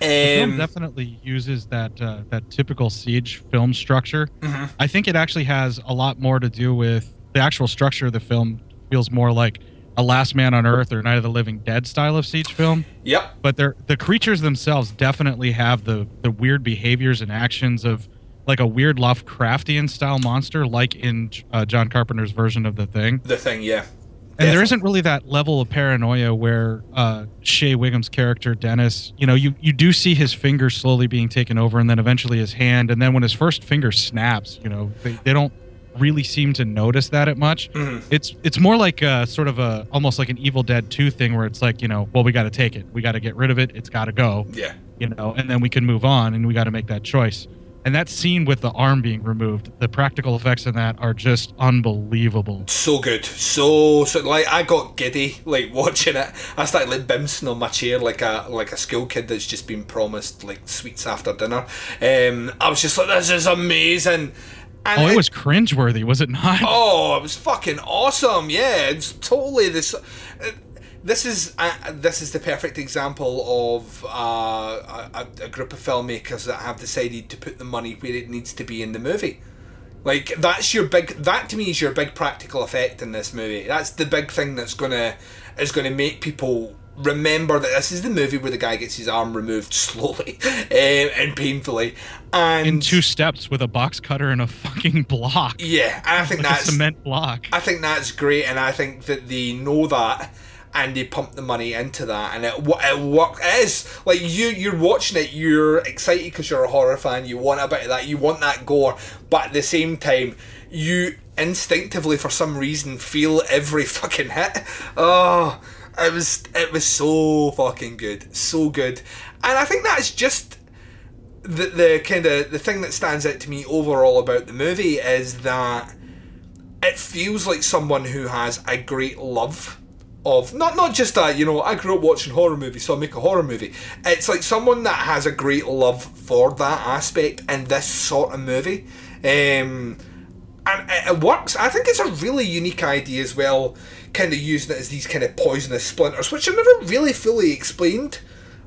The film Um, definitely uses that uh, that typical siege film structure. Mhm. I think it actually has a lot more to do with the actual structure of the film. Feels more like a Last Man on Earth or Night of the Living Dead style of siege film. Yep. But they're, the creatures themselves definitely have the the weird behaviors and actions of like a weird Lovecraftian style monster, like in uh, John Carpenter's version of the Thing. The thing, yeah. And there isn't really that level of paranoia where uh, Shea Whigham's character Dennis, you know, you you do see his finger slowly being taken over, and then eventually his hand, and then when his first finger snaps, you know, they, they don't really seem to notice that at much. Mhm. It's it's more like a, sort of a almost like an Evil Dead Two thing where it's like you know, well, we got to take it, we got to get rid of it, it's got to go, Yeah. you know, and then we can move on, and we got to make that choice. And that scene with the arm being removed, the practical effects in that are just unbelievable. So good, so so like I got giddy like watching it. I started like bouncing on my chair like a like a school kid that's just been promised like sweets after dinner. Um, I was just like, this is amazing. And oh, it was cringeworthy, was it not? Oh, it was fucking awesome. Yeah, it's totally this. Uh, this is uh, this is the perfect example of uh, a, a group of filmmakers that have decided to put the money where it needs to be in the movie. Like that's your big. That to me is your big practical effect in this movie. That's the big thing that's gonna is gonna make people remember that this is the movie where the guy gets his arm removed slowly um, and painfully. And in two steps with a box cutter and a fucking block. Yeah, and I think Like a that's cement block. I think that's great, and I think that they know that, and they pump the money into that, and it it work. Like you you're watching it, you're excited because you're a horror fan. You want a bit of that, you want that gore, but at the same time, you instinctively for some reason feel every fucking hit. Oh, it was it was so fucking good, so good, and I think that's just the the kind of the thing that stands out to me overall about the movie is that it feels like someone who has a great love of not not just that you know I grew up watching horror movies so I make a horror movie it's like someone that has a great love for that aspect in this sort of movie um, and it, it works I think it's a really unique idea as well kind of using it as these kind of poisonous splinters which are never really fully explained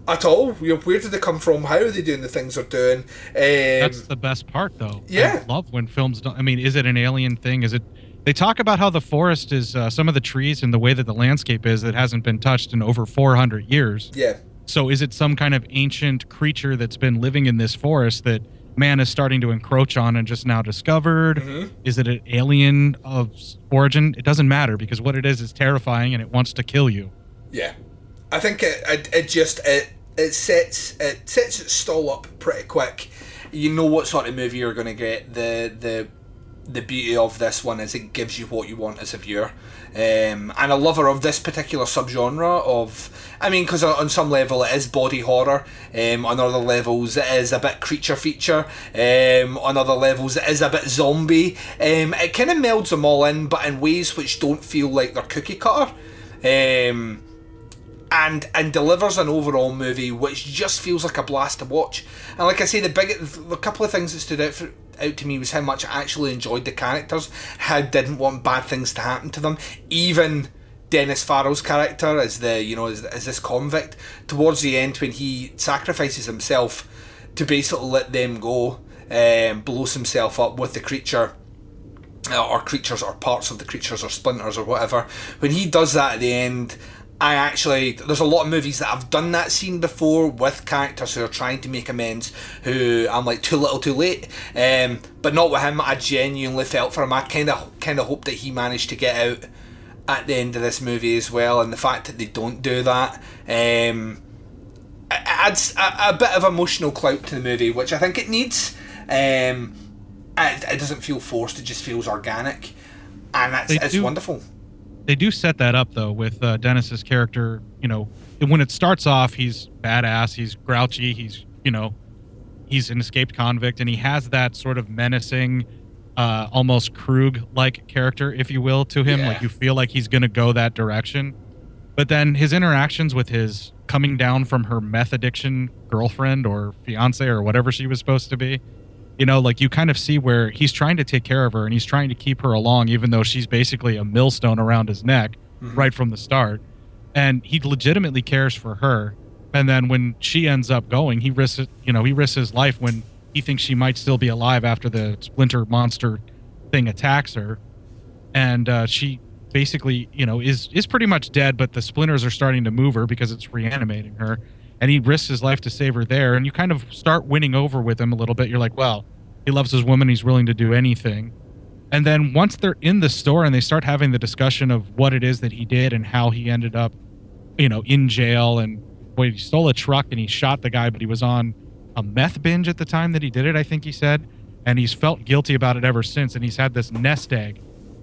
at all you know where did they come from how are they doing the things they're doing um, That's the best part, though. Yeah. I love when films don't. I mean, is it an alien thing? Is it? They talk about how the forest is uh, some of the trees and the way that the landscape is that hasn't been touched in over 400 years. yeah So is it some kind of ancient creature that's been living in this forest that man is starting to encroach on and just now discovered? Mhm. Is it an alien of origin? It doesn't matter because what it is is terrifying and it wants to kill you. Yeah, I think it, it, it just it it sets it sets its stall up pretty quick. You know what sort of movie you're going to get. The the the beauty of this one is it gives you what you want as a viewer. Um, and a lover of this particular subgenre of, I mean, because on some level it is body horror. Um, on other levels it is a bit creature feature. Um, on other levels it is a bit zombie. Um, it kind of melds them all in, but in ways which don't feel like they're cookie cutter. Um, and and delivers an overall movie which just feels like a blast to watch. And like I say, the big the couple of things that stood out for, out to me was how much I actually enjoyed the characters, how I didn't want bad things to happen to them, even. Dennis Farrell's character as the you know as, as this convict towards the end when he sacrifices himself to basically let them go, um, blows himself up with the creature uh, or creatures or parts of the creatures or splinters or whatever. When he does that at the end, I actually there's a lot of movies that I've done that scene before with characters who are trying to make amends. Who I'm like too little, too late. Um, but not with him. I genuinely felt for him. I kind of kind of hope that he managed to get out at the end of this movie as well. And the fact that they don't do that. Um, adds a, a bit of emotional clout to the movie, which I think it needs. Um, it, it doesn't feel forced; it just feels organic, and that's it's do- wonderful. They do set that up though with uh, Dennis's character. You know, when it starts off, he's badass, he's grouchy, he's you know, he's an escaped convict, and he has that sort of menacing, uh, almost Krug-like character, if you will, to him. Yeah. Like you feel like he's gonna go that direction. But then his interactions with his coming down from her meth addiction girlfriend or fiance or whatever she was supposed to be, you know, like you kind of see where he's trying to take care of her and he's trying to keep her along, even though she's basically a millstone around his neck Mhm. right from the start. And he legitimately cares for her. And then when she ends up going, he risks, you know, he risks his life when he thinks she might still be alive after the splinter monster thing attacks her. And uh, she basically, you know, is is pretty much dead, but the splinters are starting to move her because it's reanimating her. And he risks his life to save her there. And you kind of start winning over with him a little bit. You're like, well, He loves his woman. He's willing to do anything. And then once they're in the store and they start having the discussion of what it is that he did and how he ended up, you know, in jail and well, he stole a truck and he shot the guy, but he was on a meth binge at the time that he did it, I think he said. And he's felt guilty about it ever since. And he's had this nest egg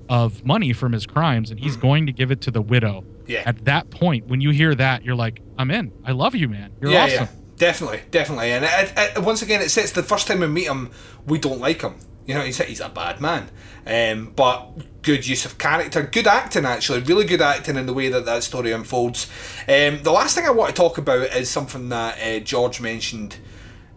of money from his crimes and he's hmm. going to give it to the widow. Yeah. At that point, when you hear that, you're like, I'm in. I love you, man. You're yeah, awesome. yeah, definitely, definitely. And it, it, once again, it sets the first time we meet him, we don't like him. You know, he's he's a bad man, um, but good use of character, good acting actually, really good acting in the way that that story unfolds. Um, the last thing I want to talk about is something that uh, George mentioned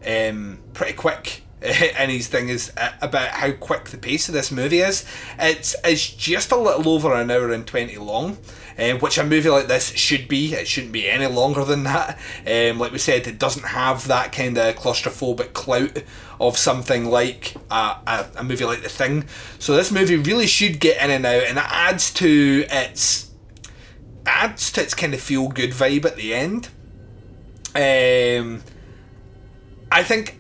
um, pretty quick in his thing is uh, about how quick the pace of this movie is. It's it's just a little over an hour and twenty long, uh, which a movie like this should be. It shouldn't be any longer than that. Um, like we said, it doesn't have that kind of claustrophobic clout of something like a, a, a movie like The Thing. So this movie really should get in and out, and it adds to its adds to its kind of feel good vibe at the end. Um, I think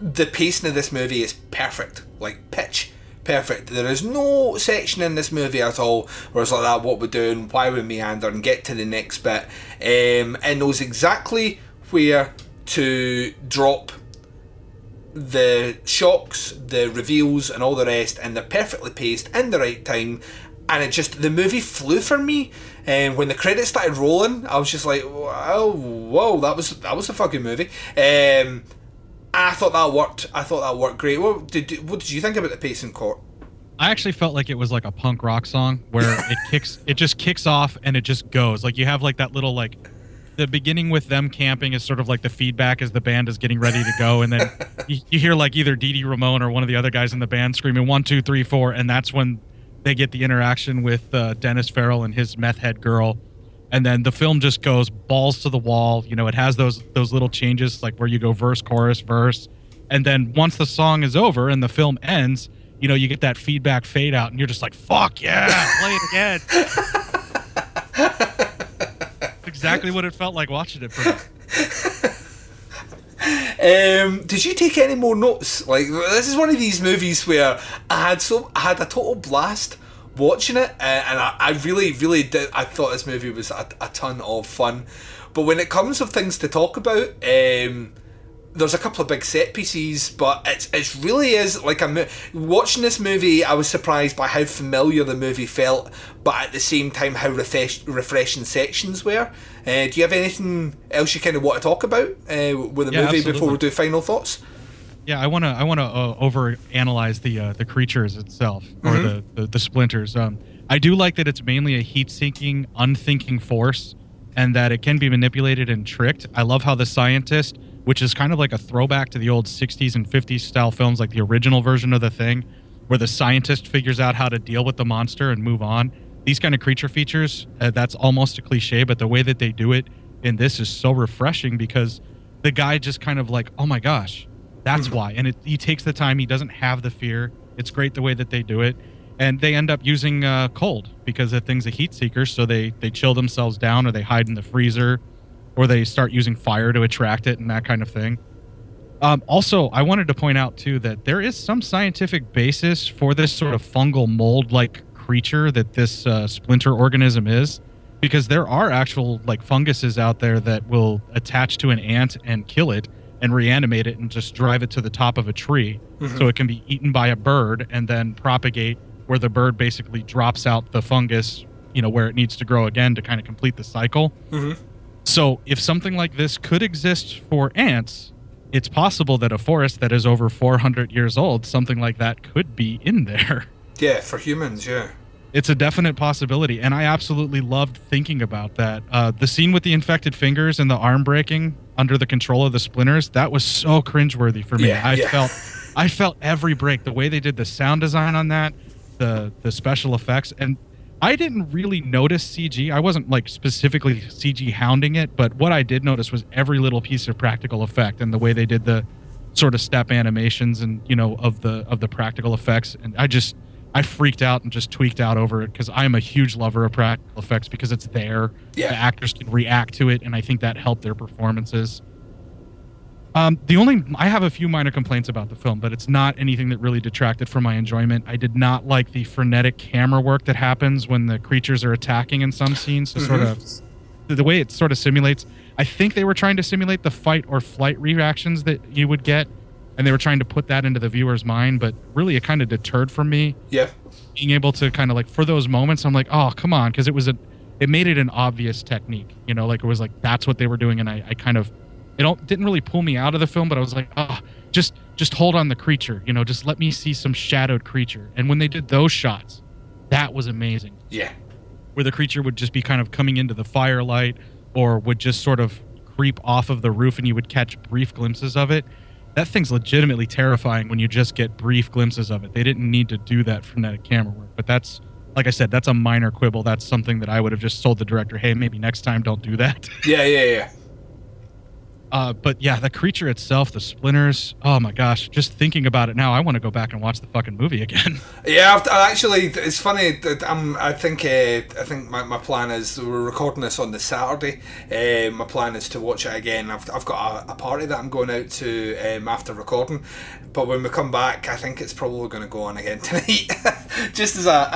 the pacing of this movie is perfect, like pitch perfect. There is no section in this movie at all where it's like that. What we're doing, why we meander, and get to the next bit. Um, and knows exactly where to drop the shocks, the reveals, and all the rest, and they're perfectly paced in the right time. And it just the movie flew for me. And when the credits started rolling, I was just like, "Wow, whoa, that was that was a fucking movie." Um, I thought that worked. I thought that worked great. What did what did you think about the pacing, Court? I actually felt like it was like a punk rock song where it kicks, it just kicks off and it just goes. Like you have like that little like the beginning with them camping is sort of like the feedback as the band is getting ready to go, and then you, you hear like either Dee Dee Ramone or one of the other guys in the band screaming one two three four, and that's when they get the interaction with uh, Dennis Farrell and his meth head girl, and then the film just goes balls to the wall. You know, it has those those little changes like where you go verse chorus verse, and then once the song is over and the film ends, you know, you get that feedback fade out, and you're just like, "Fuck yeah, play it again." exactly what it felt like watching it. Um, did you take any more notes? Like this is one of these movies where I had so I had a total blast watching it, uh, and I, I really, really did. I thought this movie was a, a ton of fun. But when it comes of things to talk about, um, there's a couple of big set pieces, but it's it really is like a mo- watching this movie. I was surprised by how familiar the movie felt, but at the same time how refresh- refreshing sections were. Uh, do you have anything else you kind of want to talk about uh, with the Yeah, movie before we do final thoughts? Yeah, I want to I want to uh, over analyze the uh, the creatures itself or Mhm. the, the the splinters. Um, I do like that it's mainly a heat sinking, unthinking force, and that it can be manipulated and tricked. I love how the scientist, which is kind of like a throwback to the old '60s and '50s style films, like the original version of the thing, where the scientist figures out how to deal with the monster and move on. These kind of creature features, uh, that's almost a cliche, but the way that they do it in this is so refreshing because the guy just kind of like, oh my gosh, that's why. And it, he takes the time. He doesn't have the fear. It's great the way that they do it. And they end up using uh, cold because the thing's a heat seeker. So they, they chill themselves down or they hide in the freezer or they start using fire to attract it and that kind of thing. Um, also, I wanted to point out too that there is some scientific basis for this sort of fungal mold like creature that this uh, splinter organism is because there are actual like funguses out there that will attach to an ant and kill it and reanimate it and just drive it to the top of a tree Mhm. so it can be eaten by a bird and then propagate where the bird basically drops out the fungus you know where it needs to grow again to kind of complete the cycle Mm-hmm. so if something like this could exist for ants it's possible that a forest that is over 400 years old something like that could be in there Yeah, for humans, yeah. It's a definite possibility and i absolutely loved thinking about that. Uh, the scene with the infected fingers and the arm breaking under the control of the splinters that was so cringeworthy for me. Yeah, i yeah. felt i felt every break the way they did the sound design on that the the special effects and i didn't really notice cg i wasn't like specifically cg hounding it but what i did notice was every little piece of practical effect and the way they did the sort of step animations and you know of the of the practical effects and i just i freaked out and just tweaked out over it because i'm a huge lover of practical effects because it's there Yeah. the actors can react to it and i think that helped their performances Um, the only I have a few minor complaints about the film, but it's not anything that really detracted from my enjoyment. I did not like the frenetic camera work that happens when the creatures are attacking in some scenes. To sort Mhm. of the way it sort of simulates. I think they were trying to simulate the fight or flight reactions that you would get, and they were trying to put that into the viewer's mind. But really, it kind of deterred from me Yeah. being able to kind of like for those moments. I'm like, oh come on, because it was a it made it an obvious technique. You know, like it was like that's what they were doing, and I, I kind of it don't didn't really pull me out of the film, but I was like, oh, just just hold on the creature, you know, just let me see some shadowed creature. And when they did those shots, that was amazing. Yeah. Where the creature would just be kind of coming into the firelight or would just sort of creep off of the roof and you would catch brief glimpses of it. That thing's legitimately terrifying when you just get brief glimpses of it. They didn't need to do that frenetic camera work, but that's like I said, that's a minor quibble. That's something that I would have just told the director, "Hey, maybe next time don't do that." Yeah, yeah, yeah. Uh, but yeah, the creature itself, the splinters. Oh my gosh, just thinking about it now, I want to go back and watch the fucking movie again. Yeah, I've, actually, it's funny. I'm, I think, uh, I think my, my plan is we're recording this on the Saturday. Uh, my plan is to watch it again. I've, I've got a, a party that I'm going out to um, after recording, but when we come back, I think it's probably going to go on again tonight. Just as a,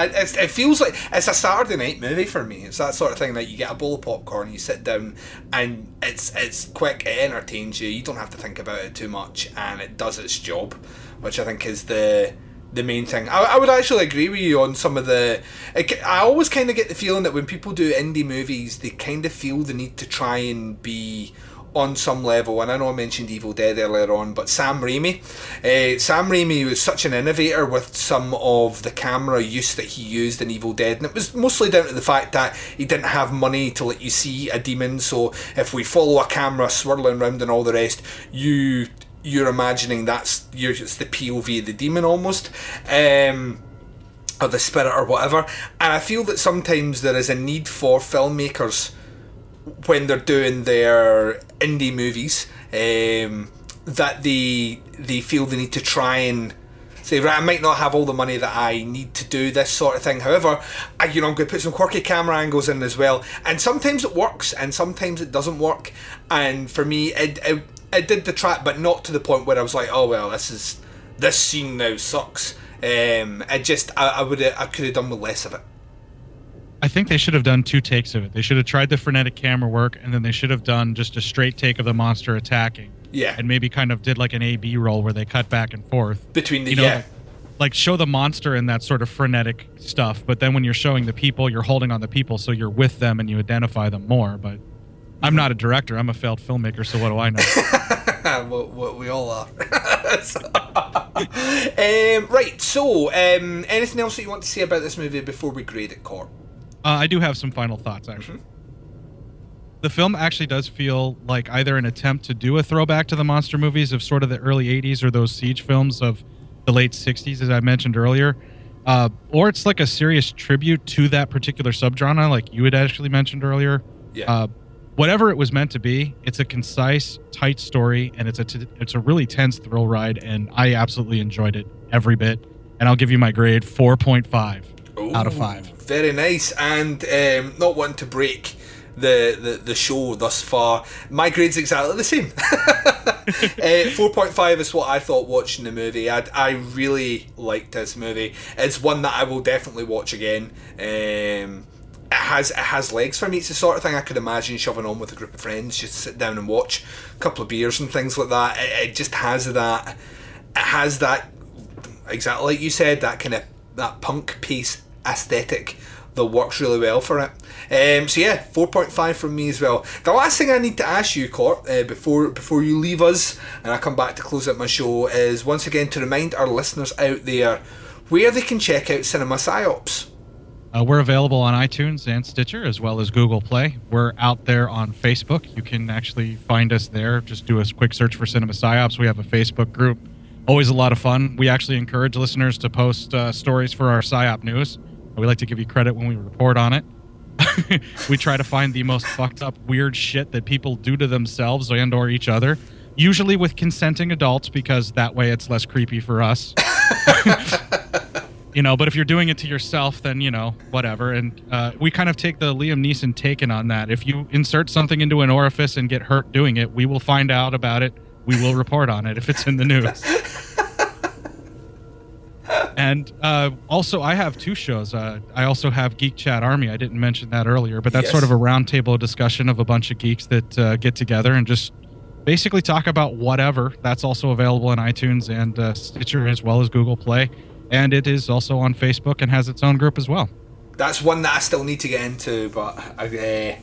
it feels like it's a Saturday night movie for me. It's that sort of thing that you get a bowl of popcorn, you sit down, and it's it's quick. It entertains you. You don't have to think about it too much, and it does its job, which I think is the the main thing. I, I would actually agree with you on some of the. I, I always kind of get the feeling that when people do indie movies, they kind of feel the need to try and be on some level. And I know I mentioned Evil Dead earlier on, but Sam Raimi, uh, Sam Raimi was such an innovator with some of the camera use that he used in Evil Dead, and it was mostly down to the fact that he didn't have money to let you see a demon. So if we follow a camera swirling around and all the rest, you you're imagining that's you're it's the POV of the demon almost. Um, or the spirit or whatever. And I feel that sometimes there is a need for filmmakers when they're doing their indie movies um, that they they feel they need to try and say right I might not have all the money that I need to do this sort of thing. However I, you know I'm going to put some quirky camera angles in as well. And sometimes it works and sometimes it doesn't work. And for me it, it, it did the track but not to the point where I was like oh well this is this scene now sucks. Um, it just I, I would I could have done with less of it I think they should have done two takes of it. They should have tried the frenetic camera work, and then they should have done just a straight take of the monster attacking. Yeah. And maybe kind of did like an A B roll where they cut back and forth. Between the- you know, yeah. like, like show the monster in that sort of frenetic stuff, but then when you're showing the people, you're holding on the people, so you're with them and you identify them more. But I'm not a director. I'm a failed filmmaker, so what do I know? what, what we all are. um, right, so um, anything else that you want to say about this movie before we grade it, Court? Uh, I do have some final thoughts, actually. The film actually does feel like either an attempt to do a throwback to the monster movies of sort of the early 80s or those siege films of the late 60s, as I mentioned earlier, uh, or it's like a serious tribute to that particular subgenre, like you had actually mentioned earlier. Yeah. Uh, whatever it was meant to be, it's a concise, tight story, and it's a t- it's a really tense thrill ride, and I absolutely enjoyed it every bit. And I'll give you my grade 4.5 out of 5. Very nice, and um, not wanting to break the, the, the show thus far, my grade's exactly the same. uh, 4.5 is what I thought watching the movie. I, I really liked this movie. It's one that I will definitely watch again. Um, it has it has legs for me. It's the sort of thing I could imagine shoving on with a group of friends, just sit down and watch a couple of beers and things like that. It, it just has that. It has that exactly like you said. That kind of that punk piece aesthetic that works really well for it. Um, so yeah, four point five from me as well. The last thing I need to ask you, Court, uh, before before you leave us, and I come back to close out my show, is once again to remind our listeners out there where they can check out Cinema Psyops. Uh, we're available on iTunes and Stitcher as well as Google Play. We're out there on Facebook. You can actually find us there. Just do a quick search for Cinema Psyops. We have a Facebook group. Always a lot of fun. We actually encourage listeners to post uh, stories for our Psyop news. We like to give you credit when we report on it. we try to find the most fucked up, weird shit that people do to themselves and or each other. Usually with consenting adults, because that way it's less creepy for us. you know but if you're doing it to yourself then you know whatever and uh, we kind of take the liam neeson taken on that if you insert something into an orifice and get hurt doing it we will find out about it we will report on it if it's in the news. and uh, also, I have two shows. Uh, I also have Geek Chat Army. I didn't mention that earlier, but that's Yes. sort of a roundtable discussion of a bunch of geeks that uh, get together and just basically talk about whatever. That's also available in iTunes and uh, Stitcher as well as Google Play. And it is also on Facebook and has its own group as well. That's one that I still need to get into, but I, uh,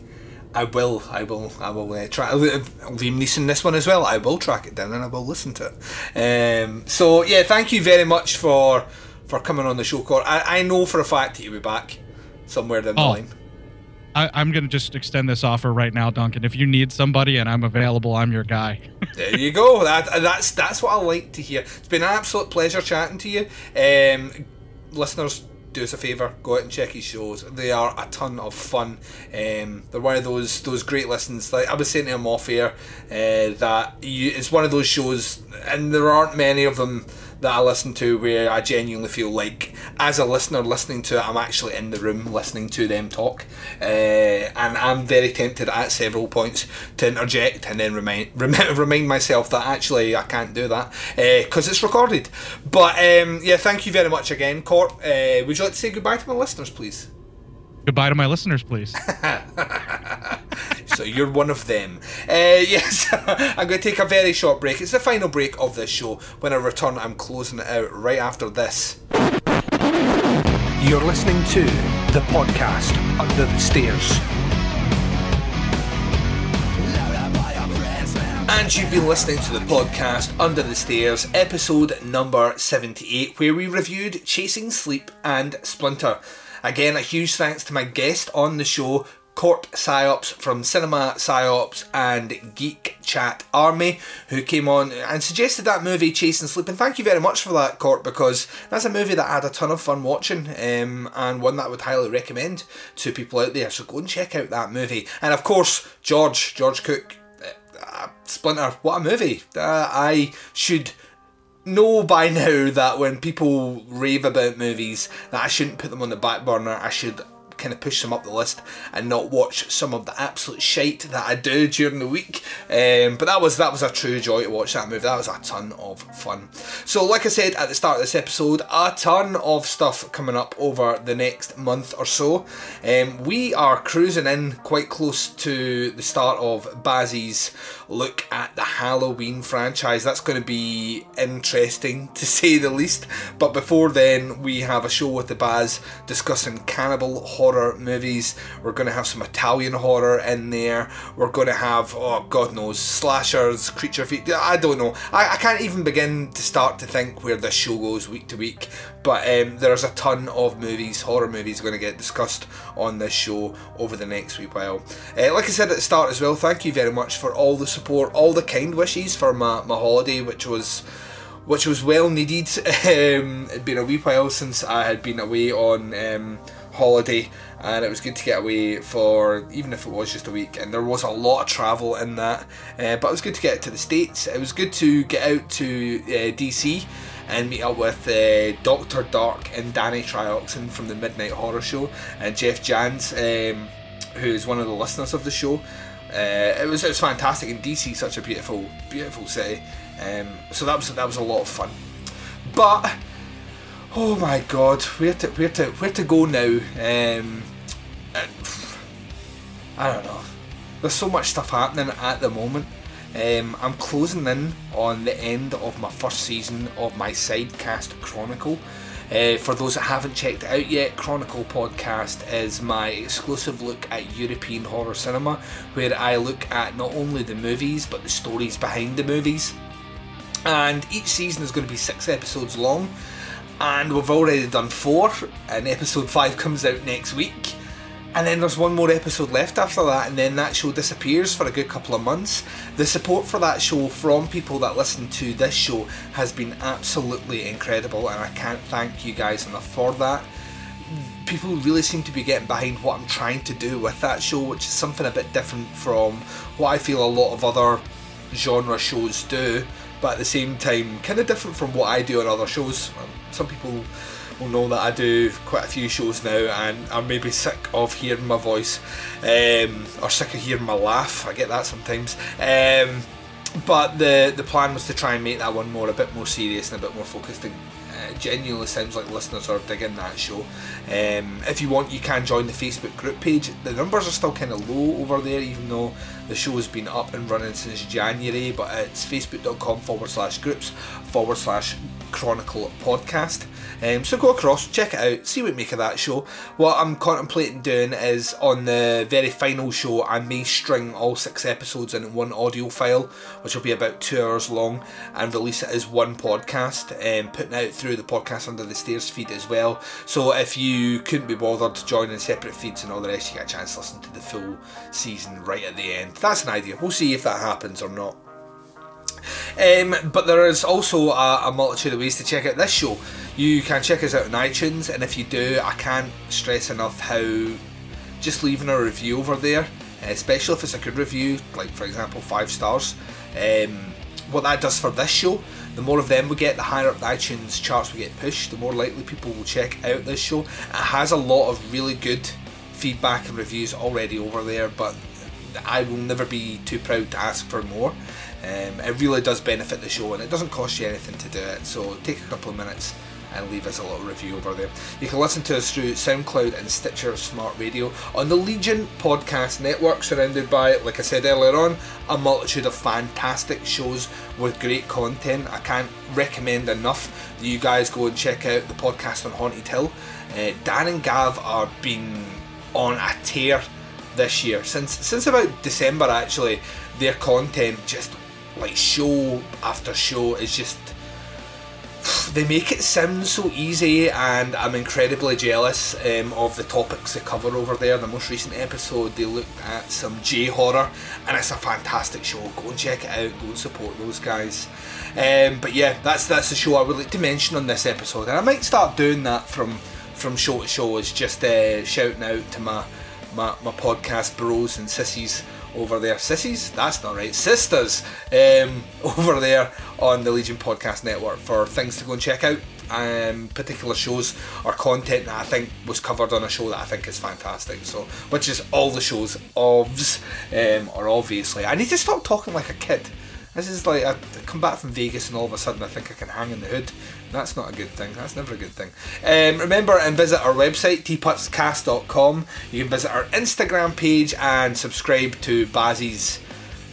I will, I will, I will uh, try. Liam Neeson this one as well. I will track it down and I will listen to it. Um, so yeah, thank you very much for for coming on the show, Court. I, I know for a fact that you'll be back somewhere down the Oh. line. I, I'm going to just extend this offer right now, Duncan. If you need somebody and I'm available, I'm your guy. There you go. That that's that's what I like to hear. It's been an absolute pleasure chatting to you. Um, listeners, do us a favour, go out and check his shows. They are a ton of fun. Um, they're one of those those great listens. Like I was saying to him off air, uh, that you, it's one of those shows, and there aren't many of them that I listen to where I genuinely feel like, as a listener listening to it, I'm actually in the room listening to them talk. Uh, and I'm very tempted at several points to interject and then remind remind, myself that actually I can't do that because it's recorded. But um, yeah, thank you very much again, Court. Uh, would you like to say goodbye to my listeners, please? Goodbye to my listeners, please. so you're one of them. Uh, yes, I'm going to take a very short break. It's the final break of this show. When I return, I'm closing it out right after this. You're listening to the podcast Under the Stairs. And you've been listening to the podcast Under the Stairs, episode number 78, where we reviewed Chasing Sleep and Splinter. Again, a huge thanks to my guest on the show, Corp Psyops from Cinema Psyops and Geek Chat Army, who came on and suggested that movie Chasing Sleep. And thank you very much for that, Court, because that's a movie that I had a ton of fun watching um, and one that I would highly recommend to people out there. So go and check out that movie. And of course, George, George Cook, uh, Splinter, what a movie! Uh, I should know by now that when people rave about movies, that I shouldn't put them on the back burner. I should kind of push them up the list and not watch some of the absolute shite that I do during the week. Um, but that was that was a true joy to watch that movie. That was a ton of fun. So, like I said at the start of this episode, a ton of stuff coming up over the next month or so. Um, we are cruising in quite close to the start of Bazzy's look at the Halloween franchise. That's going to be interesting to say the least. But before then, we have a show with the Baz discussing cannibal horror movies. We're going to have some Italian horror in there. We're going to have, oh, God knows, slashers, creature feet. I don't know. I, I can't even begin to start to think where this show goes week to week. But um, there's a ton of movies, horror movies, going to get discussed on this show over the next wee while. Uh, like I said at the start as well, thank you very much for all the support, all the kind wishes for my, my holiday, which was which was well needed. Um, it'd been a wee while since I had been away on um, holiday, and it was good to get away for even if it was just a week. And there was a lot of travel in that, uh, but it was good to get to the states. It was good to get out to uh, DC and meet up with uh, Doctor Dark and Danny Trioxin from the Midnight Horror Show, and Jeff Jans, um, who is one of the listeners of the show. Uh, it was it was fantastic, and DC such a beautiful beautiful city. Um, so that was that was a lot of fun. But oh my god, where to where to where to go now? Um, I don't know. There's so much stuff happening at the moment. Um, I'm closing in on the end of my first season of my Sidecast Chronicle. Uh, for those that haven't checked it out yet, Chronicle Podcast is my exclusive look at European horror cinema, where I look at not only the movies but the stories behind the movies. And each season is going to be six episodes long, and we've already done four, and episode five comes out next week. And then there's one more episode left after that, and then that show disappears for a good couple of months. The support for that show from people that listen to this show has been absolutely incredible, and I can't thank you guys enough for that. People really seem to be getting behind what I'm trying to do with that show, which is something a bit different from what I feel a lot of other genre shows do, but at the same time, kind of different from what I do on other shows. Some people will know that I do quite a few shows now and I'm maybe sick of hearing my voice um, or sick of hearing my laugh. I get that sometimes. Um, but the the plan was to try and make that one more a bit more serious and a bit more focused and uh, genuinely sounds like listeners are digging that show. Um, if you want, you can join the Facebook group page. The numbers are still kind of low over there, even though the show has been up and running since January. But it's facebook.com forward slash groups forward slash chronicle podcast. Um, so go across, check it out, see what you make of that show. What I'm contemplating doing is on the very final show, I may string all six episodes in one audio file, which will be about two hours long, and release it as one podcast, um, putting out through the podcast under the stairs feed as well. So if you couldn't be bothered to join in separate feeds and all the rest, you get a chance to listen to the full season right at the end. That's an idea. We'll see if that happens or not. Um, but there is also a, a, multitude of ways to check out this show. You can check us out on iTunes, and if you do, I can't stress enough how just leaving a review over there, especially if it's a good review, like for example five stars, um, what that does for this show. The more of them we get, the higher up the iTunes charts we get pushed, the more likely people will check out this show. It has a lot of really good feedback and reviews already over there, but I will never be too proud to ask for more. Um, it really does benefit the show and it doesn't cost you anything to do it, so take a couple of minutes and leave us a little review over there. You can listen to us through SoundCloud and Stitcher Smart Radio on the Legion Podcast Network, surrounded by, like I said earlier on, a multitude of fantastic shows with great content. I can't recommend enough that you guys go and check out the podcast on Haunted Hill. Uh, Dan and Gav are being on a tear this year since since about December actually. Their content just like show after show is just they make it sound so easy and I'm incredibly jealous um, of the topics they cover over there. The most recent episode they looked at some J horror and it's a fantastic show. Go and check it out, go and support those guys. Um, but yeah, that's that's the show I would like to mention on this episode and I might start doing that from from show to show is just uh, shouting out to my, my, my podcast bros and sissies over there. Sissies? That's not right. Sisters um, over there on the Legion Podcast Network for things to go and check out. Um, particular shows or content that I think was covered on a show that I think is fantastic. So, which is all the shows ofs, um, or obviously. I need to stop talking like a kid. This is like I come back from Vegas and all of a sudden I think I can hang in the hood. That's not a good thing. That's never a good thing. Um, remember and visit our website teapotscast.com. You can visit our Instagram page and subscribe to Bazzy's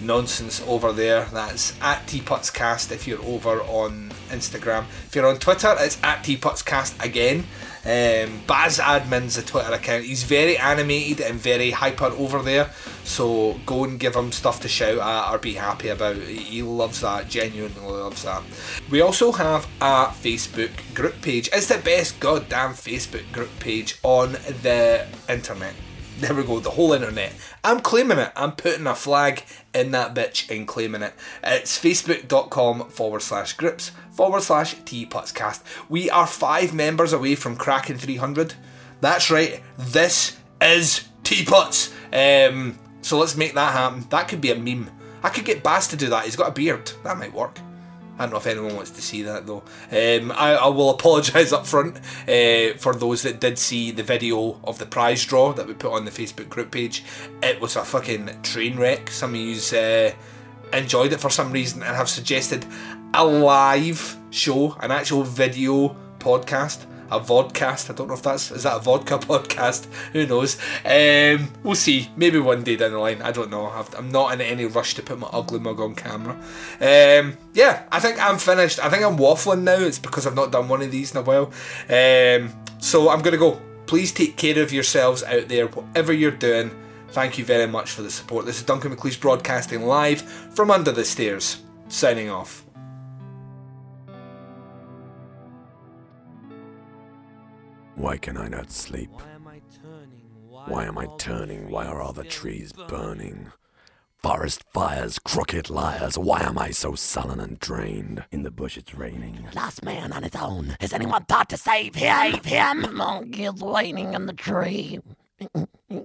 nonsense over there. That's at teapotscast if you're over on Instagram. If you're on Twitter, it's at teapotscast again. Um, Baz Admin's the Twitter account. He's very animated and very hyper over there. So go and give him stuff to shout at or be happy about. He loves that, genuinely loves that. We also have a Facebook group page. It's the best goddamn Facebook group page on the internet. There we go, the whole internet. I'm claiming it. I'm putting a flag in that bitch and claiming it. It's facebook.com forward slash groups forward slash teapotscast. We are five members away from cracking 300. That's right, this is Teapots. Um, so let's make that happen. That could be a meme. I could get Baz to do that. He's got a beard. That might work. I don't know if anyone wants to see that though. Um, I, I, will apologise up front uh, for those that did see the video of the prize draw that we put on the Facebook group page. It was a fucking train wreck. Some of you uh, enjoyed it for some reason and have suggested a live show, an actual video podcast a vodcast. I don't know if that's is that a vodka podcast. Who knows? Um, we'll see. Maybe one day down the line. I don't know. i am not in any rush to put my ugly mug on camera. Um, yeah, I think I'm finished. I think I'm waffling now. It's because I've not done one of these in a while. Um, so I'm gonna go. Please take care of yourselves out there, whatever you're doing. Thank you very much for the support. This is Duncan McLeish broadcasting live from under the stairs. Signing off. Why can I not sleep? Why am I turning? Why are all the trees burning? Forest fires, crooked liars, why am I so sullen and drained? In the bush it's raining. Last man on his own. Has anyone thought to save him? Save him? Monkey is waiting in the tree.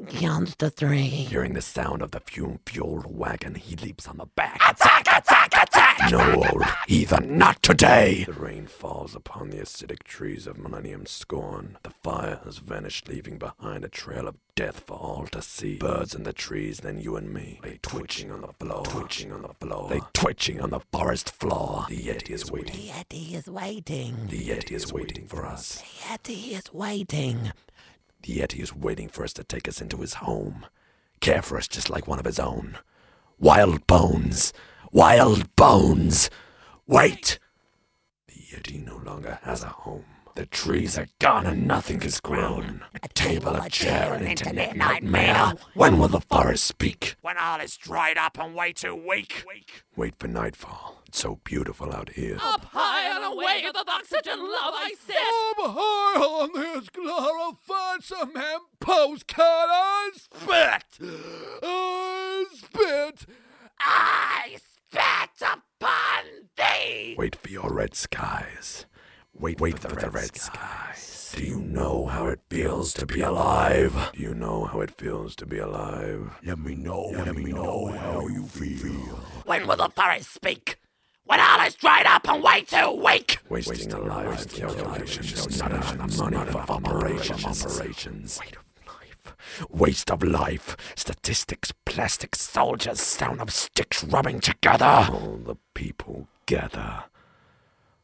Count to three. Hearing the sound of the fume-fueled wagon, he leaps on the back. Attack! Attack! Attack! No, old heathen, not today! The rain falls upon the acidic trees of Millennium Scorn. The fire has vanished, leaving behind a trail of death for all to see. Birds in the trees, then you and me. They twitching on the floor. Twitching on the floor. They twitching on the forest floor. The Yeti is waiting. The Yeti is waiting. The Yeti is waiting for us. The Yeti is waiting. The Yeti is waiting for us to take us into his home. Care for us just like one of his own. Wild bones! Wild bones! Wait! The Yeti no longer has a home. The trees are gone and nothing has grown. A table, a chair, an internet nightmare. When will the forest speak? When all is dried up and way too weak. Wait for nightfall. It's so beautiful out here. Up high on a wave of the oxygen love I sit. I'm high on this glorified cement postcard I spit. I spit. I spit upon thee. Wait for your red skies. Wait, wait for, the, red, skies. Do you know how it feels to be alive? Do you know how it feels to be alive? Let me know. Let, me know how you feel. When will the forest speak? When all is dried up and way too weak. Wasting our lives in calculations, not enough money for operations. operations. Wait of life. Waste of life. Statistics, plastic soldiers, sound of sticks rubbing together. All the people gather.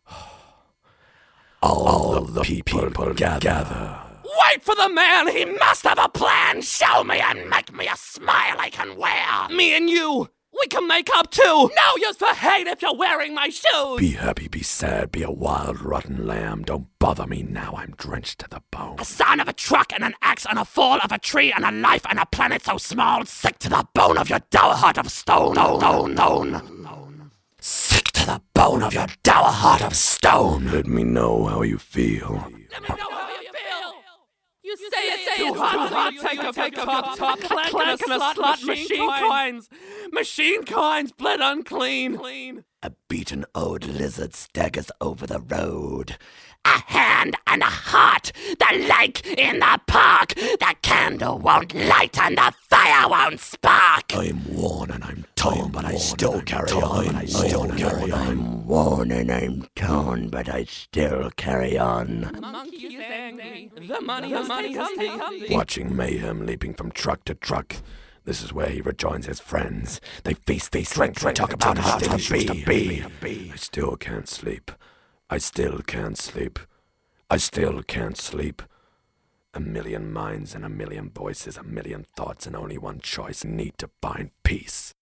All, of the people, gather. Wait for the man, he must have a plan. Show me and make me a smile I can wear. Me and you, we can make up too. No use for hate if you're wearing my shoes. Be happy, be sad, be a wild, rotten lamb. Don't bother me now, I'm drenched to the bone. A sign of a truck and an axe and a fall of a tree and a life and a planet so small. Sick to the bone of your dour heart of stone. Oh, no, no, no, Sick to the bone of your dour heart of stone. Let me know how you feel. Let me know how you feel. You say it's too hot, take a take a top, top, clank and a slot machine coins. Machine coins, bled unclean. A beaten old lizard staggers over the road. A hand and a heart, the lake in the park. The candle won't light and the fire won't spark. I'm worn and I'm torn, but I still carry on. I still carry on. I'm worn and I'm torn, but I still carry on. Monkey's angry. The money, the money has taken thee. Watching mayhem leaping from truck to truck. This is where he rejoins his friends. They feast, they drink, drink, talk about how things used to be. I still can't sleep. I still can't sleep. I still can't sleep. A million minds and a million voices, a million thoughts, and only one choice need to find peace.